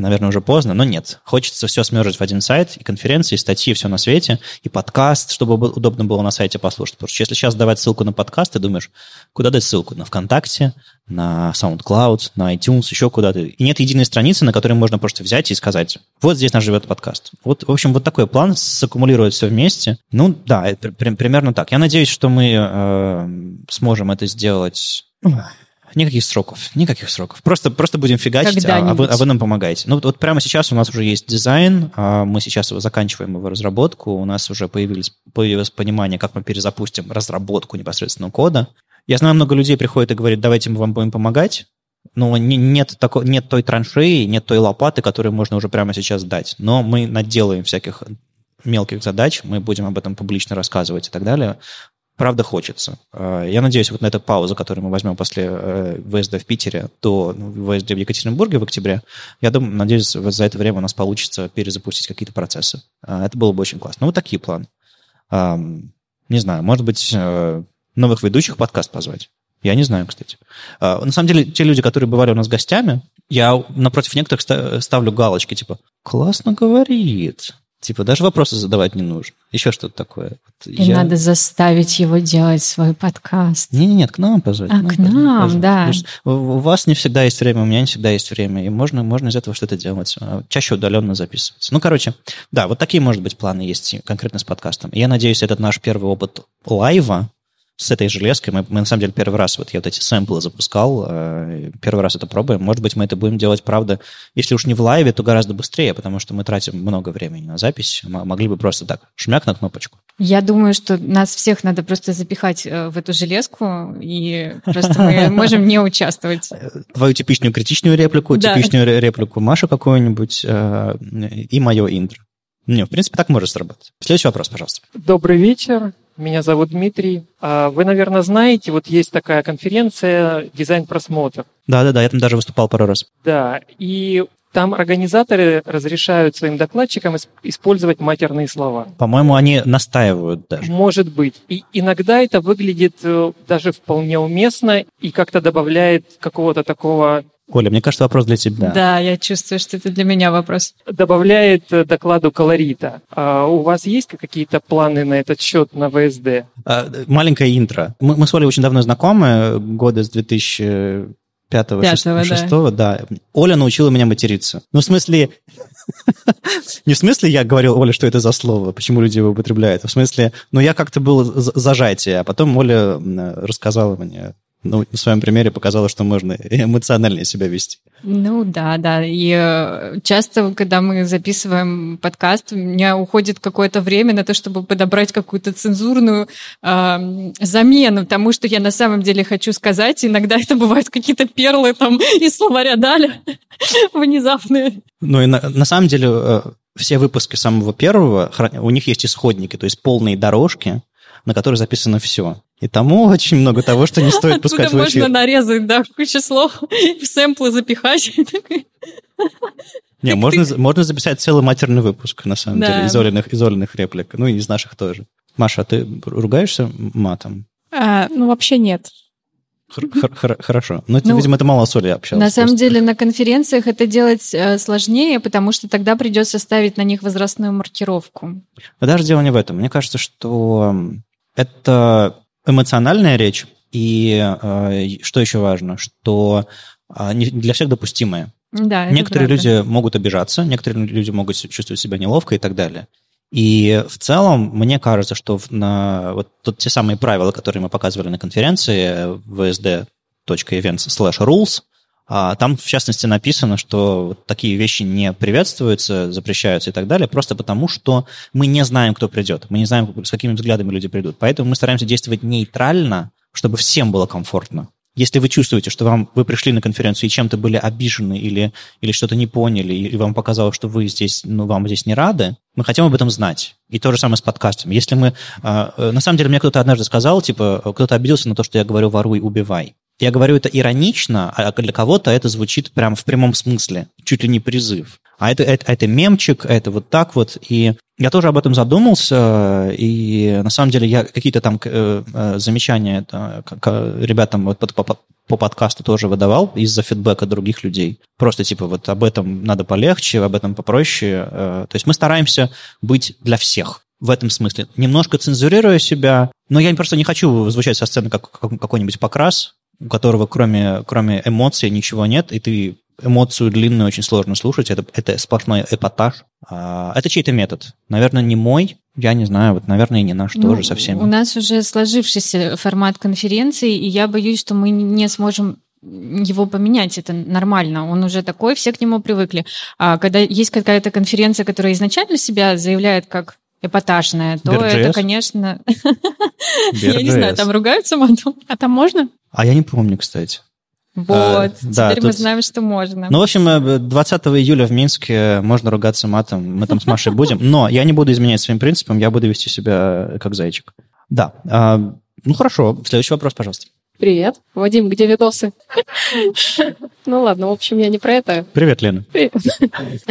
Speaker 3: наверное, уже поздно, но нет. Хочется все смержить в один сайт, и конференции, и статьи, все на свете, и подкаст, чтобы удобно было на сайте послушать. Потому что если сейчас давать ссылку на подкаст, ты думаешь, куда дать ссылку? На ВКонтакте, на SoundCloud, на iTunes, еще куда-то. И нет единой страницы, на которой можно просто взять и сказать, вот здесь наш живет подкаст. Вот, в общем, вот такой план саккумулировать все вместе. Ну, да, примерно так. Я надеюсь, что мы э, сможем это сделать Никаких сроков, никаких сроков. Просто, просто будем фигачить, а, а, вы, а вы нам помогаете. Ну, вот, вот прямо сейчас у нас уже есть дизайн, а мы сейчас его заканчиваем его разработку, у нас уже появились, появилось понимание, как мы перезапустим разработку непосредственного кода. Я знаю, много людей приходит и говорит, давайте мы вам будем помогать, но не, нет, тако, нет той траншеи, нет той лопаты, которую можно уже прямо сейчас дать. Но мы наделаем всяких мелких задач, мы будем об этом публично рассказывать и так далее правда хочется. А, я надеюсь, вот на эту паузу, которую мы возьмем после э, выезда в Питере до ну, выезда в Екатеринбурге в октябре, я думаю, надеюсь, вот за это время у нас получится перезапустить какие-то процессы. А, это было бы очень классно. Ну, вот такие планы. Не знаю, может быть, э, новых ведущих подкаст позвать. Я не знаю, кстати. А, на самом деле, те люди, которые бывали у нас гостями, я напротив некоторых ставлю галочки, типа, классно говорит, Типа даже вопросы задавать не нужно. Еще что-то такое.
Speaker 2: Вот И я... надо заставить его делать свой подкаст.
Speaker 3: Нет, нет, к нам позвать.
Speaker 2: А, к нам, позвать. да.
Speaker 3: У вас не всегда есть время, у меня не всегда есть время. И можно, можно из этого что-то делать. А, чаще удаленно записываться. Ну, короче, да, вот такие, может быть, планы есть конкретно с подкастом. И я надеюсь, этот наш первый опыт лайва, с этой железкой. Мы, мы на самом деле первый раз вот я вот эти сэмплы запускал, э, первый раз это пробуем. Может быть, мы это будем делать, правда, если уж не в лайве, то гораздо быстрее, потому что мы тратим много времени на запись. Мы могли бы просто так, шмяк на кнопочку.
Speaker 2: Я думаю, что нас всех надо просто запихать э, в эту железку, и просто мы [laughs] можем не участвовать.
Speaker 3: Твою типичную критичную реплику, типичную реплику Машу какую-нибудь э, и мое интро. Не, в принципе, так может сработать. Следующий вопрос, пожалуйста.
Speaker 7: Добрый вечер. Меня зовут Дмитрий. А вы, наверное, знаете, вот есть такая конференция «Дизайн просмотр».
Speaker 3: Да-да-да, я там даже выступал пару раз.
Speaker 7: Да, и там организаторы разрешают своим докладчикам ис- использовать матерные слова.
Speaker 3: По-моему, они настаивают даже.
Speaker 7: Может быть. И иногда это выглядит э, даже вполне уместно и как-то добавляет какого-то такого
Speaker 3: Коля, мне кажется, вопрос для тебя.
Speaker 2: Да. я чувствую, что это для меня вопрос.
Speaker 7: добавляет э, докладу колорита. А у вас есть какие-то планы на этот счет на ВСД?
Speaker 3: А, Маленькое интро. Мы, мы с Олей очень давно знакомы, года с 2005
Speaker 2: Пятого,
Speaker 3: 2006 да. Оля научила меня материться. Ну, в смысле... [laughs] Не в смысле я говорил Оле, что это за слово, почему люди его употребляют, а в смысле, ну, я как-то был за- зажатие, а потом Оля рассказала мне, ну, на своем примере показала, что можно эмоциональнее себя вести.
Speaker 2: Ну да, да. И э, часто, когда мы записываем подкаст, у меня уходит какое-то время на то, чтобы подобрать какую-то цензурную эм, замену тому, что я на самом деле хочу сказать. Иногда это бывают какие-то перлы там из словаря Даля [laughs] внезапные.
Speaker 3: Ну, и на, на самом деле э, все выпуски самого первого, у них есть исходники, то есть полные дорожки, на которых записано все. И тому очень много того, что не стоит пускать в
Speaker 2: можно
Speaker 3: эфир.
Speaker 2: нарезать, да, кучу слов, в [laughs] сэмплы запихать.
Speaker 3: Не, можно, можно записать целый матерный выпуск, на самом
Speaker 2: Да.
Speaker 3: деле, из Олиных, из Олиных реплик. Ну, и из наших тоже. Маша, а ты ругаешься матом?
Speaker 1: А, ну, вообще нет.
Speaker 3: Хорошо. Ну, это,
Speaker 2: Ну,
Speaker 3: видимо, ты мало с Олей общалась.
Speaker 2: На самом
Speaker 3: просто.
Speaker 2: деле на конференциях это делать э, сложнее, потому что тогда придется ставить на них возрастную маркировку.
Speaker 3: Но даже дело не в этом. Мне кажется, что это эмоциональная речь, и э, что еще важно, что не для всех допустимая.
Speaker 2: Да,
Speaker 3: Некоторые
Speaker 2: правда.
Speaker 3: люди могут обижаться, некоторые люди могут чувствовать себя неловко и так далее. И в целом, мне кажется, что в- на вот тут те самые правила, которые мы показывали на конференции vsd.events slash rules, там, в частности, написано, что такие вещи не приветствуются, запрещаются и так далее, просто потому, что мы не знаем, кто придет. Мы не знаем, с какими взглядами люди придут. Поэтому мы стараемся действовать нейтрально, чтобы всем было комфортно. Если вы чувствуете, что вам, вы пришли на конференцию и чем-то были обижены или, или что-то не поняли, и вам показалось, что вы здесь, ну, вам здесь не рады, мы хотим об этом знать. И то же самое с подкастами. Если мы... а, э, на самом деле, мне кто-то однажды сказал, типа, кто-то обиделся на то, что я говорю «воруй, убивай». Я говорю это иронично, а для кого-то это звучит прям в прямом смысле, чуть ли не призыв. А это, это, это мемчик, это вот так вот. И я тоже об этом задумался, и на самом деле я какие-то там э, э, замечания это, к- ребятам вот по, по- по подкасту тоже выдавал из-за фидбэка других людей. Просто типа вот об этом надо полегче, об этом попроще. Э, То есть мы стараемся быть для всех в этом смысле. Немножко цензурируя себя, но я просто не хочу звучать со сцены как как- какой-нибудь покрас, у которого кроме, кроме эмоций ничего нет, и ты эмоцию длинную очень сложно слушать, это, это сплошной эпатаж. А, это чей-то метод. Наверное, не мой, я не знаю, вот, наверное, и не наш
Speaker 2: Ну,
Speaker 3: тоже совсем.
Speaker 2: У нас уже сложившийся формат конференции, и я боюсь, что мы не сможем его поменять, это нормально, он уже такой, все к нему привыкли. А когда есть какая-то конференция, которая изначально себя заявляет как эпатажная, то
Speaker 3: Bear.js?
Speaker 2: это, конечно... [laughs] Я не знаю, там ругаются матом?
Speaker 1: А там можно?
Speaker 3: А я не помню, кстати.
Speaker 2: Вот,
Speaker 3: да,
Speaker 2: теперь мы
Speaker 3: тут-
Speaker 2: знаем, что можно.
Speaker 3: Ну, в общем, э, 20 июля в Минске можно ругаться матом, мы там с Машей [laughs] будем, но я не буду изменять своим принципам, я буду вести себя э, как зайчик. Да, а, ну хорошо, следующий вопрос, пожалуйста.
Speaker 8: Привет. Вадим, где видосы? [laughs] Ну ладно, в общем, я не про это.
Speaker 3: Привет, Лена.
Speaker 8: Привет.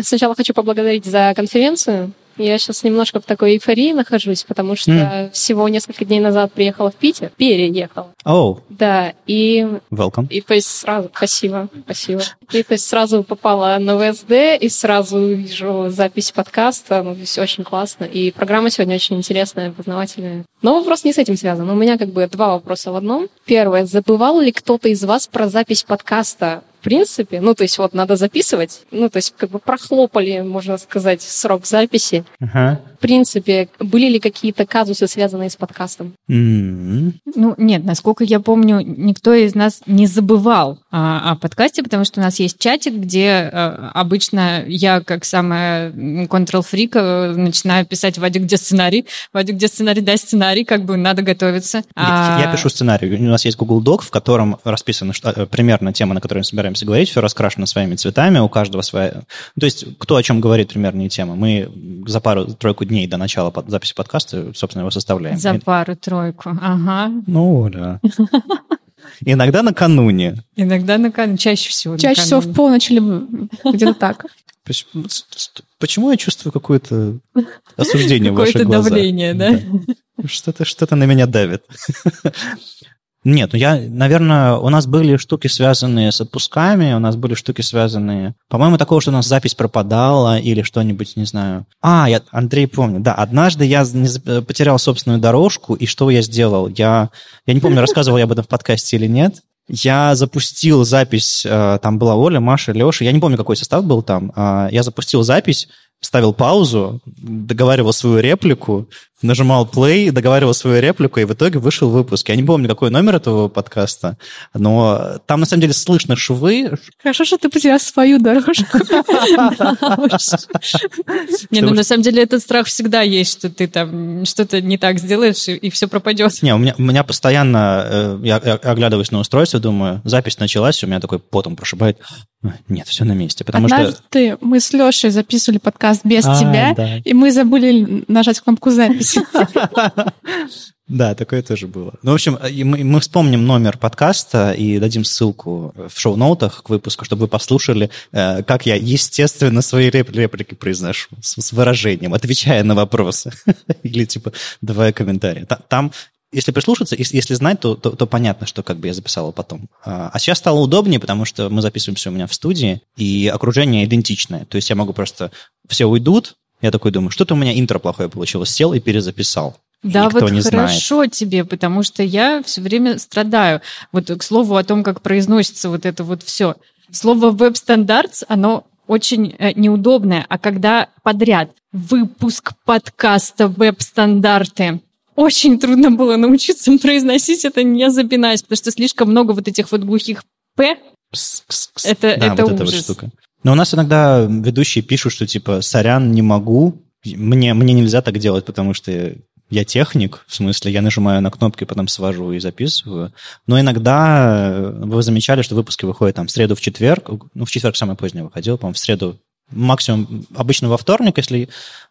Speaker 8: Сначала хочу поблагодарить за конференцию. Я сейчас немножко в такой эйфории нахожусь, потому что всего несколько дней назад приехала в Питер. Переехала.
Speaker 3: Оу,
Speaker 8: Да, и,
Speaker 3: welcome.
Speaker 8: и то есть сразу... Спасибо, спасибо. И то есть сразу попала на ВСД, и сразу вижу запись подкаста. Ну, есть очень классно. И программа сегодня очень интересная, познавательная. Но вопрос не с этим связан. У меня как бы два вопроса в одном. Первое. Забывал ли кто-то из вас про запись подкаста? Принципе, ну, то есть вот надо записывать, ну, то есть как бы прохлопали, можно сказать, срок записи.
Speaker 3: Ага.
Speaker 8: В принципе, были ли какие-то казусы, связанные с подкастом?
Speaker 3: М,
Speaker 2: Ну, нет, насколько я помню, никто из нас не забывал а, о подкасте, потому что у нас есть чатик, где а, обычно я, как самая контрол-фрик, э, начинаю писать «Вадик, где сценарий?» «Вадик, где сценарий?» «Дай сценарий», как бы надо готовиться.
Speaker 3: Я, я
Speaker 2: А,
Speaker 3: пишу сценарий. У нас есть Google Doc, в котором расписана что- э, примерно тема, на которой мы собираемся говорить, все раскрашено своими цветами, у каждого своя... То есть кто о чем говорит, примерно и тема. Мы за пару-тройку дней до начала под- записи подкаста, собственно, его составляем.
Speaker 2: За
Speaker 3: И-
Speaker 2: пару-тройку, ага.
Speaker 3: Ну, да. Иногда накануне.
Speaker 2: Иногда накануне, чаще всего
Speaker 1: Чаще всего в полночь или где-то так.
Speaker 3: Почему, я чувствую какое-то осуждение в ваших
Speaker 2: Какое-то
Speaker 3: глазах?
Speaker 2: давление, да?
Speaker 3: Что-то что на меня давит. Нет, ну я, наверное, у нас были штуки, связанные с отпусками, у нас были штуки, связанные... По-моему, такого, что у нас запись пропадала или что-нибудь, не знаю. А, я, Андрей, помню, да, однажды я за- потерял собственную дорожку, и что я сделал? Я, я не помню, рассказывал я об этом в подкасте или нет. Я запустил запись, э, там была Оля, Маша, Леша, я не помню, какой состав был там. А, Я запустил запись, ставил паузу, договаривал свою реплику, нажимал play, договаривал свою реплику, и в итоге вышел выпуск. Я не помню, какой номер этого подкаста, но там на самом деле слышно швы.
Speaker 1: Хорошо, что ты потерял свою дорожку. [laughs]
Speaker 2: Не, ну на самом деле этот страх всегда есть, что ты там что-то не так сделаешь, и, все пропадет.
Speaker 3: Не, у меня, постоянно, э, я, я оглядываюсь на устройство, думаю, запись началась, у меня такой потом прошибает. Нет, все на месте, потому что...
Speaker 1: Однажды мы с Лешей записывали подкаст без
Speaker 3: А,
Speaker 1: тебя,
Speaker 3: да.
Speaker 1: и мы забыли нажать кнопку записи. [laughs]
Speaker 3: Да, такое тоже было. Ну, в общем, и мы, мы вспомним номер подкаста и дадим ссылку в шоу-ноутах к выпуску, чтобы вы послушали, э, как я, естественно, свои реп- реплики произношу с, с выражением, отвечая на вопросы. [laughs] Или, типа, давая комментарии. Та- Там если прислушаться, ес- если знать, то, то, то понятно, что как бы я записал его потом. А а сейчас стало удобнее, потому что мы записываемся у меня в студии, и окружение идентичное. То есть я могу просто... Все уйдут, я такой думаю, что-то у меня интро плохое получилось. Сел и перезаписал.
Speaker 2: Да,
Speaker 3: Никто
Speaker 2: вот
Speaker 3: не знает.
Speaker 2: хорошо тебе, потому что я все время страдаю. Вот к слову о том, как произносится вот это вот все. Слово веб-стандартс, оно очень э, неудобное, а когда подряд выпуск подкаста веб-стандарты, очень трудно было научиться [laughs] произносить это, не запинаясь, потому что слишком много вот этих вот глухих «п».
Speaker 3: Пс, пс, пс.
Speaker 2: Это-
Speaker 3: да,
Speaker 2: это
Speaker 3: вот эта вот
Speaker 2: ужас.
Speaker 3: штука. Но у нас иногда ведущие пишут, что типа «сорян, не могу», мне, мне нельзя так делать, потому что я техник, в смысле, я нажимаю на кнопки, потом свожу и записываю. Но иногда э, вы замечали, что выпуски выходят там в среду, в четверг. Ну, в четверг самое позднее выходил, по-моему, в среду. Максимум обычно во вторник, если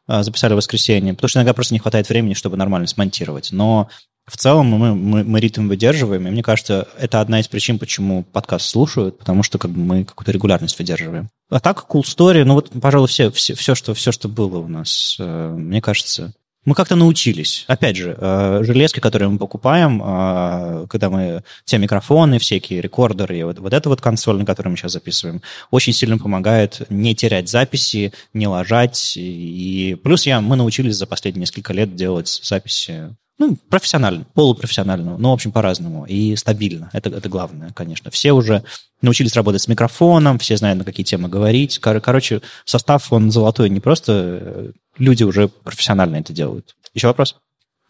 Speaker 3: э, записали в воскресенье, потому что иногда просто не хватает времени, чтобы нормально смонтировать. Но в целом мы, мы, мы ритм выдерживаем, и мне кажется, это одна из причин, почему подкаст слушают, потому что как бы мы какую-то регулярность выдерживаем. А так, cool story, ну вот, пожалуй, все, все, все, что, все, что было у нас, э, мне кажется, мы как-то научились. Опять же, э, железки, которые мы покупаем, э, когда мы те микрофоны, всякие рекордеры, вот, вот эта вот консоль, на которой мы сейчас записываем, очень сильно помогает не терять записи, не ложать. И плюс я, мы научились за последние несколько лет делать записи ну, профессионально, полупрофессионально, ну, в общем, по-разному, и стабильно. Это, это главное, конечно. Все уже научились работать с микрофоном, все знают, на какие темы говорить. Кор- Короче, состав, он золотой, не просто э, люди уже профессионально это делают. Еще вопрос?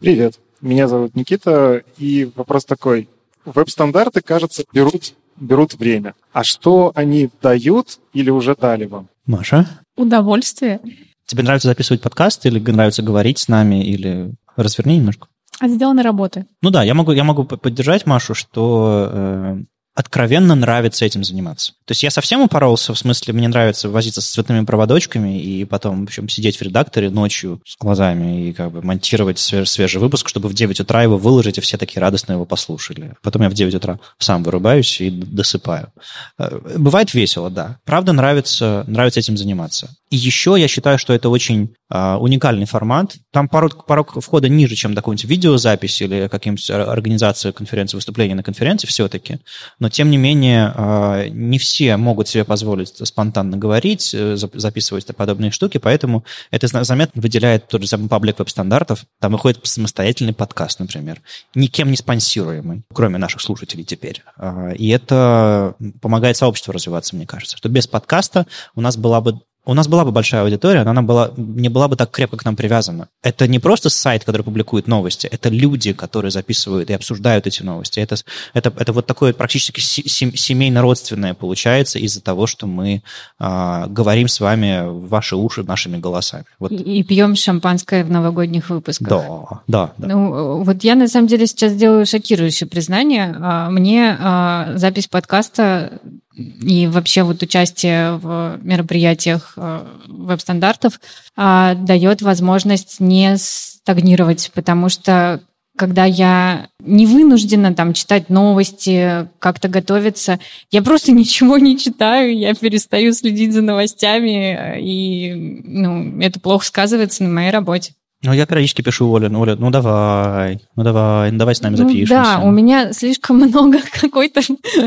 Speaker 9: Привет, меня зовут Никита, и вопрос такой. Веб-стандарты, кажется, берут, берут время. А что они дают или уже дали вам?
Speaker 3: Маша?
Speaker 1: Удовольствие.
Speaker 3: Тебе нравится записывать подкаст или нравится говорить с нами, или разверни немножко?
Speaker 1: От сделанной работы.
Speaker 3: Ну да, я могу, я могу поддержать Машу, что э, откровенно нравится этим заниматься. То есть я совсем упоролся, в смысле, мне нравится возиться с цветными проводочками и потом, в общем, сидеть в редакторе ночью с глазами и как бы монтировать свеж- свежий выпуск, чтобы в 9 утра его выложить, и все такие радостно его послушали. Потом я в 9 утра сам вырубаюсь и досыпаю. Э, Бывает весело, да. Правда, нравится, нравится этим заниматься. И еще я считаю, что это очень уникальный формат. Там порог, порог входа ниже, чем какую-нибудь видеозапись или каким-нибудь ор- организация конференции, выступления на конференции все-таки. Но, тем не менее, а, не все могут себе позволить спонтанно говорить, э, зап- записывать подобные штуки, поэтому это заметно выделяет тот же самый паблик веб-стандартов. Там выходит самостоятельный подкаст, например, никем не спонсируемый, кроме наших слушателей теперь. А, И это помогает сообществу развиваться, мне кажется. Что без подкаста у нас была бы у нас была бы большая аудитория, но она была, не была бы так крепко к нам привязана. Это не просто сайт, который публикует новости, это люди, которые записывают и обсуждают эти новости. Это, это, это вот такое практически се- сем- семейно-родственное получается из-за того, что мы а, говорим с вами в ваши уши нашими голосами. Вот.
Speaker 2: И, и пьем шампанское в новогодних выпусках.
Speaker 3: Да, да, да.
Speaker 2: Ну, вот я на самом деле сейчас делаю шокирующее признание. А, Мне а, запись подкаста и вообще вот участие в мероприятиях а, веб-стандартов а, дает возможность не стагнировать, потому что когда я не вынуждена там читать новости, как-то готовиться, я просто [laughs] ничего не читаю, я перестаю следить за новостями, и ну, это плохо сказывается на моей работе.
Speaker 3: Ну, я периодически пишу Оле, ну, Оля, ну давай, ну давай, ну давай с нами
Speaker 2: Ну,
Speaker 3: запишемся.
Speaker 2: да, у меня слишком много [laughs] какой-то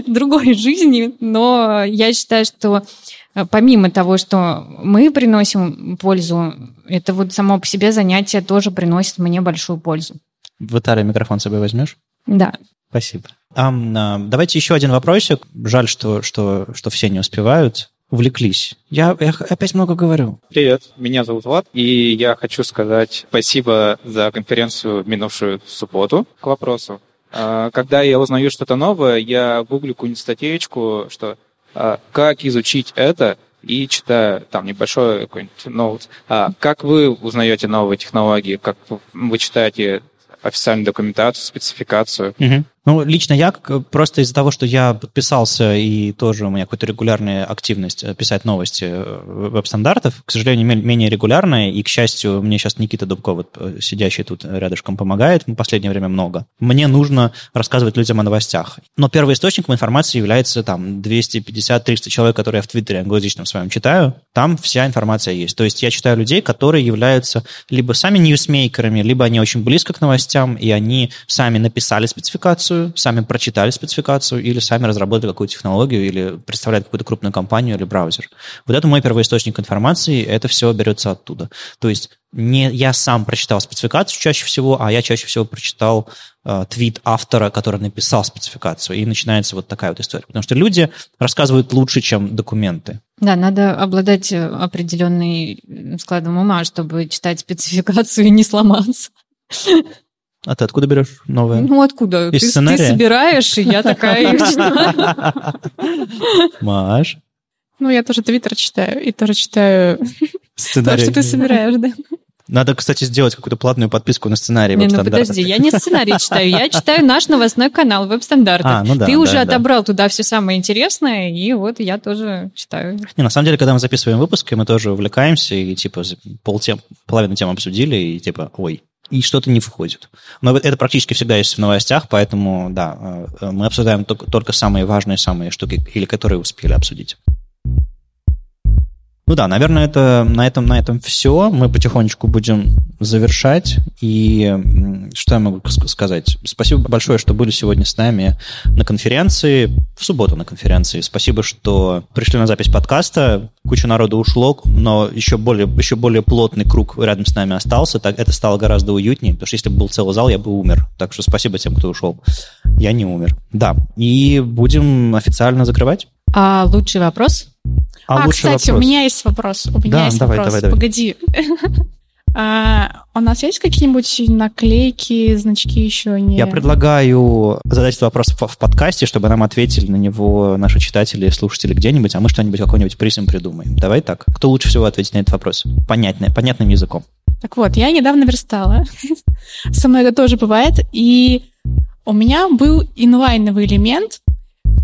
Speaker 2: другой жизни, но я считаю, что э, помимо того, что мы приносим пользу, это вот само по себе занятие тоже приносит мне большую пользу.
Speaker 3: В Италии микрофон с собой возьмешь?
Speaker 2: Да.
Speaker 3: Спасибо. А, давайте еще один вопросик. Жаль, что, что, что все не успевают. Увлеклись. Я, я опять много говорю.
Speaker 10: Привет, меня зовут Влад, и я хочу сказать спасибо за конференцию минувшую субботу. К вопросу. А, Когда я узнаю что-то новое, я гуглю какую-нибудь статейку, что а, как изучить это, и читаю там небольшой какой-нибудь ноут. А Как вы узнаете новые технологии? Как вы читаете официальную документацию, спецификацию?
Speaker 3: Мгм. Ну, лично я просто из-за того, что я подписался и тоже у меня какая-то регулярная активность э, писать новости э, веб-стандартов, к сожалению, ме- менее регулярная, и, к счастью, мне сейчас Никита Дубко, вот, э, сидящий тут рядышком, помогает, в последнее время много. Мне нужно рассказывать людям о новостях. Но первым источником информации является там 250-300 человек, которые я в Твиттере англоязычном своем читаю, там вся информация есть. То есть я читаю людей, которые являются либо сами ньюсмейкерами, либо они очень близко к новостям, и они сами написали спецификацию, сами прочитали спецификацию, или сами разработали какую-то технологию, или представляют какую-то крупную компанию или браузер. Вот это мой первоисточник информации, это все берется оттуда. То есть не я сам прочитал спецификацию чаще всего, а я чаще всего прочитал э, твит автора, который написал спецификацию, и начинается вот такая вот история. Потому что люди рассказывают лучше, чем документы.
Speaker 2: Да, надо обладать э, определенной складом ума, чтобы читать спецификацию и не сломаться.
Speaker 3: А ты откуда берешь новое?
Speaker 2: Ну откуда?
Speaker 3: Из
Speaker 2: Ты, ты
Speaker 3: сценария?
Speaker 2: собираешь, и я такая их [laughs] читаю.
Speaker 3: Маш,
Speaker 1: Ну, я тоже Твиттер читаю, и тоже читаю [laughs] то,
Speaker 3: сценарий.
Speaker 1: что ты собираешь, да.
Speaker 3: Надо, кстати, сделать какую-то платную подписку на сценарий
Speaker 2: Не, ну подожди, я не сценарий читаю, я читаю наш новостной канал веб-стандарты.
Speaker 3: А, ну да,
Speaker 2: Ты
Speaker 3: да,
Speaker 2: уже
Speaker 3: да.
Speaker 2: отобрал туда все самое интересное, и вот я тоже читаю.
Speaker 3: Не, на самом деле, когда мы записываем выпуски, мы тоже увлекаемся и, типа, за полтем, половину тем обсудили, и, типа, ой, и что-то не входит. Но это практически всегда есть в новостях, поэтому, да, э, мы обсуждаем только, только самые важные, самые штуки, или которые успели обсудить. Ну да, наверное, это, на, этом, на этом все. Мы потихонечку будем завершать. И что я могу ск- сказать? Спасибо большое, что были сегодня с нами на конференции, в субботу на конференции. Спасибо, что пришли на запись подкаста. Куча народу ушло, но еще более, еще более плотный круг рядом с нами остался. Так, это стало гораздо уютнее, потому что если бы был целый зал, я бы умер. Так что спасибо тем, кто ушел. Я не умер. Да, и будем официально закрывать.
Speaker 2: А лучший вопрос?
Speaker 3: А,
Speaker 1: А, кстати,
Speaker 3: вопрос.
Speaker 1: у меня есть вопрос. У меня
Speaker 3: Да,
Speaker 1: есть
Speaker 3: давай,
Speaker 1: вопрос.
Speaker 3: давай, давай.
Speaker 1: Погоди. [laughs] А, у нас есть какие-нибудь наклейки, значки еще не?
Speaker 3: Я предлагаю задать этот вопрос в, подкасте, чтобы нам ответили на него наши читатели, слушатели где-нибудь, а мы что-нибудь, какой-нибудь призм придумаем. Давай так. Кто лучше всего ответит на этот вопрос? Понятно, понятным языком.
Speaker 1: Так вот, я недавно верстала. [laughs] Со мной это тоже бывает. И у меня был инлайновый элемент,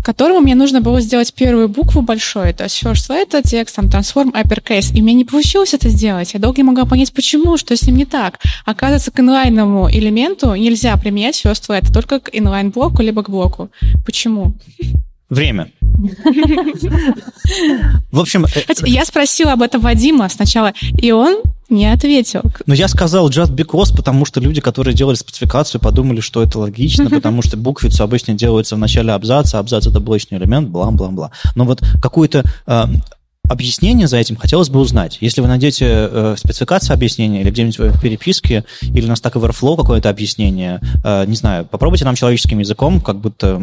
Speaker 1: которому мне нужно было сделать первую букву большой, то есть first letter, текст, там, transform, uppercase. И мне не получилось это сделать. Я долго не могла понять, почему, что с ним не так. Оказывается, к инлайновому элементу нельзя применять first letter, только к инлайн-блоку, либо к блоку. Почему?
Speaker 3: Время. В общем, э,
Speaker 1: Я спросила об этом Вадима сначала, и он не ответил.
Speaker 3: ну я сказал just because, потому что люди, которые делали спецификацию, подумали, что это логично, потому что буквицу обычно делается в начале абзаца, абзац это блочный элемент, бла-бла-бла. Но вот какую-то э, объяснение за этим хотелось бы узнать. Если вы найдете э, спецификацию объяснения или где-нибудь в переписке, или на Stack Overflow какое-то объяснение, э, не знаю, попробуйте нам человеческим языком, как будто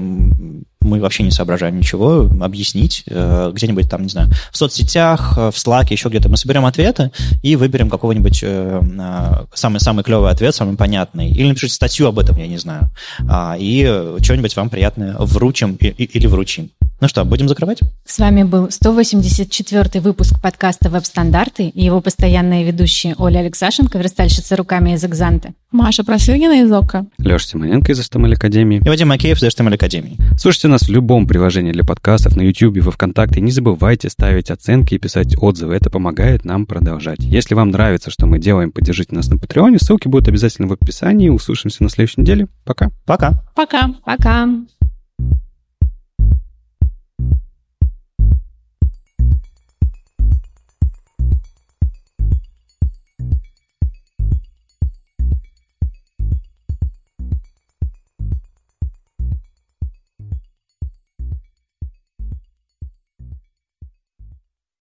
Speaker 3: мы вообще не соображаем ничего, объяснить э, где-нибудь там, не знаю, в соцсетях, э, в Slack, еще где-то. Мы соберем ответы и выберем какого-нибудь э, э, самый, самый клевый ответ, самый понятный. Или напишите статью об этом, я не знаю. А, и что-нибудь вам приятное вручим или вручим. Ну что, будем закрывать?
Speaker 2: С вами был 184 выпуск подкаста «Веб-стандарты» и его постоянные ведущие Оля Алексашенко, верстальщица руками из «Экзанты».
Speaker 1: Маша Просыгина из ОКО.
Speaker 4: Леша Симоненко из HTML Академии.
Speaker 3: И Вадим Макеев из HTML Академии.
Speaker 4: Слушайте нас в любом приложении для подкастов, на YouTube, во Вконтакте. Не забывайте ставить оценки и писать отзывы. Это помогает нам продолжать. Если вам нравится, что мы делаем, поддержите нас на Патреоне. Ссылки будут обязательно в описании. Услышимся на следующей неделе. Пока.
Speaker 3: Пока.
Speaker 1: Пока.
Speaker 2: Пока.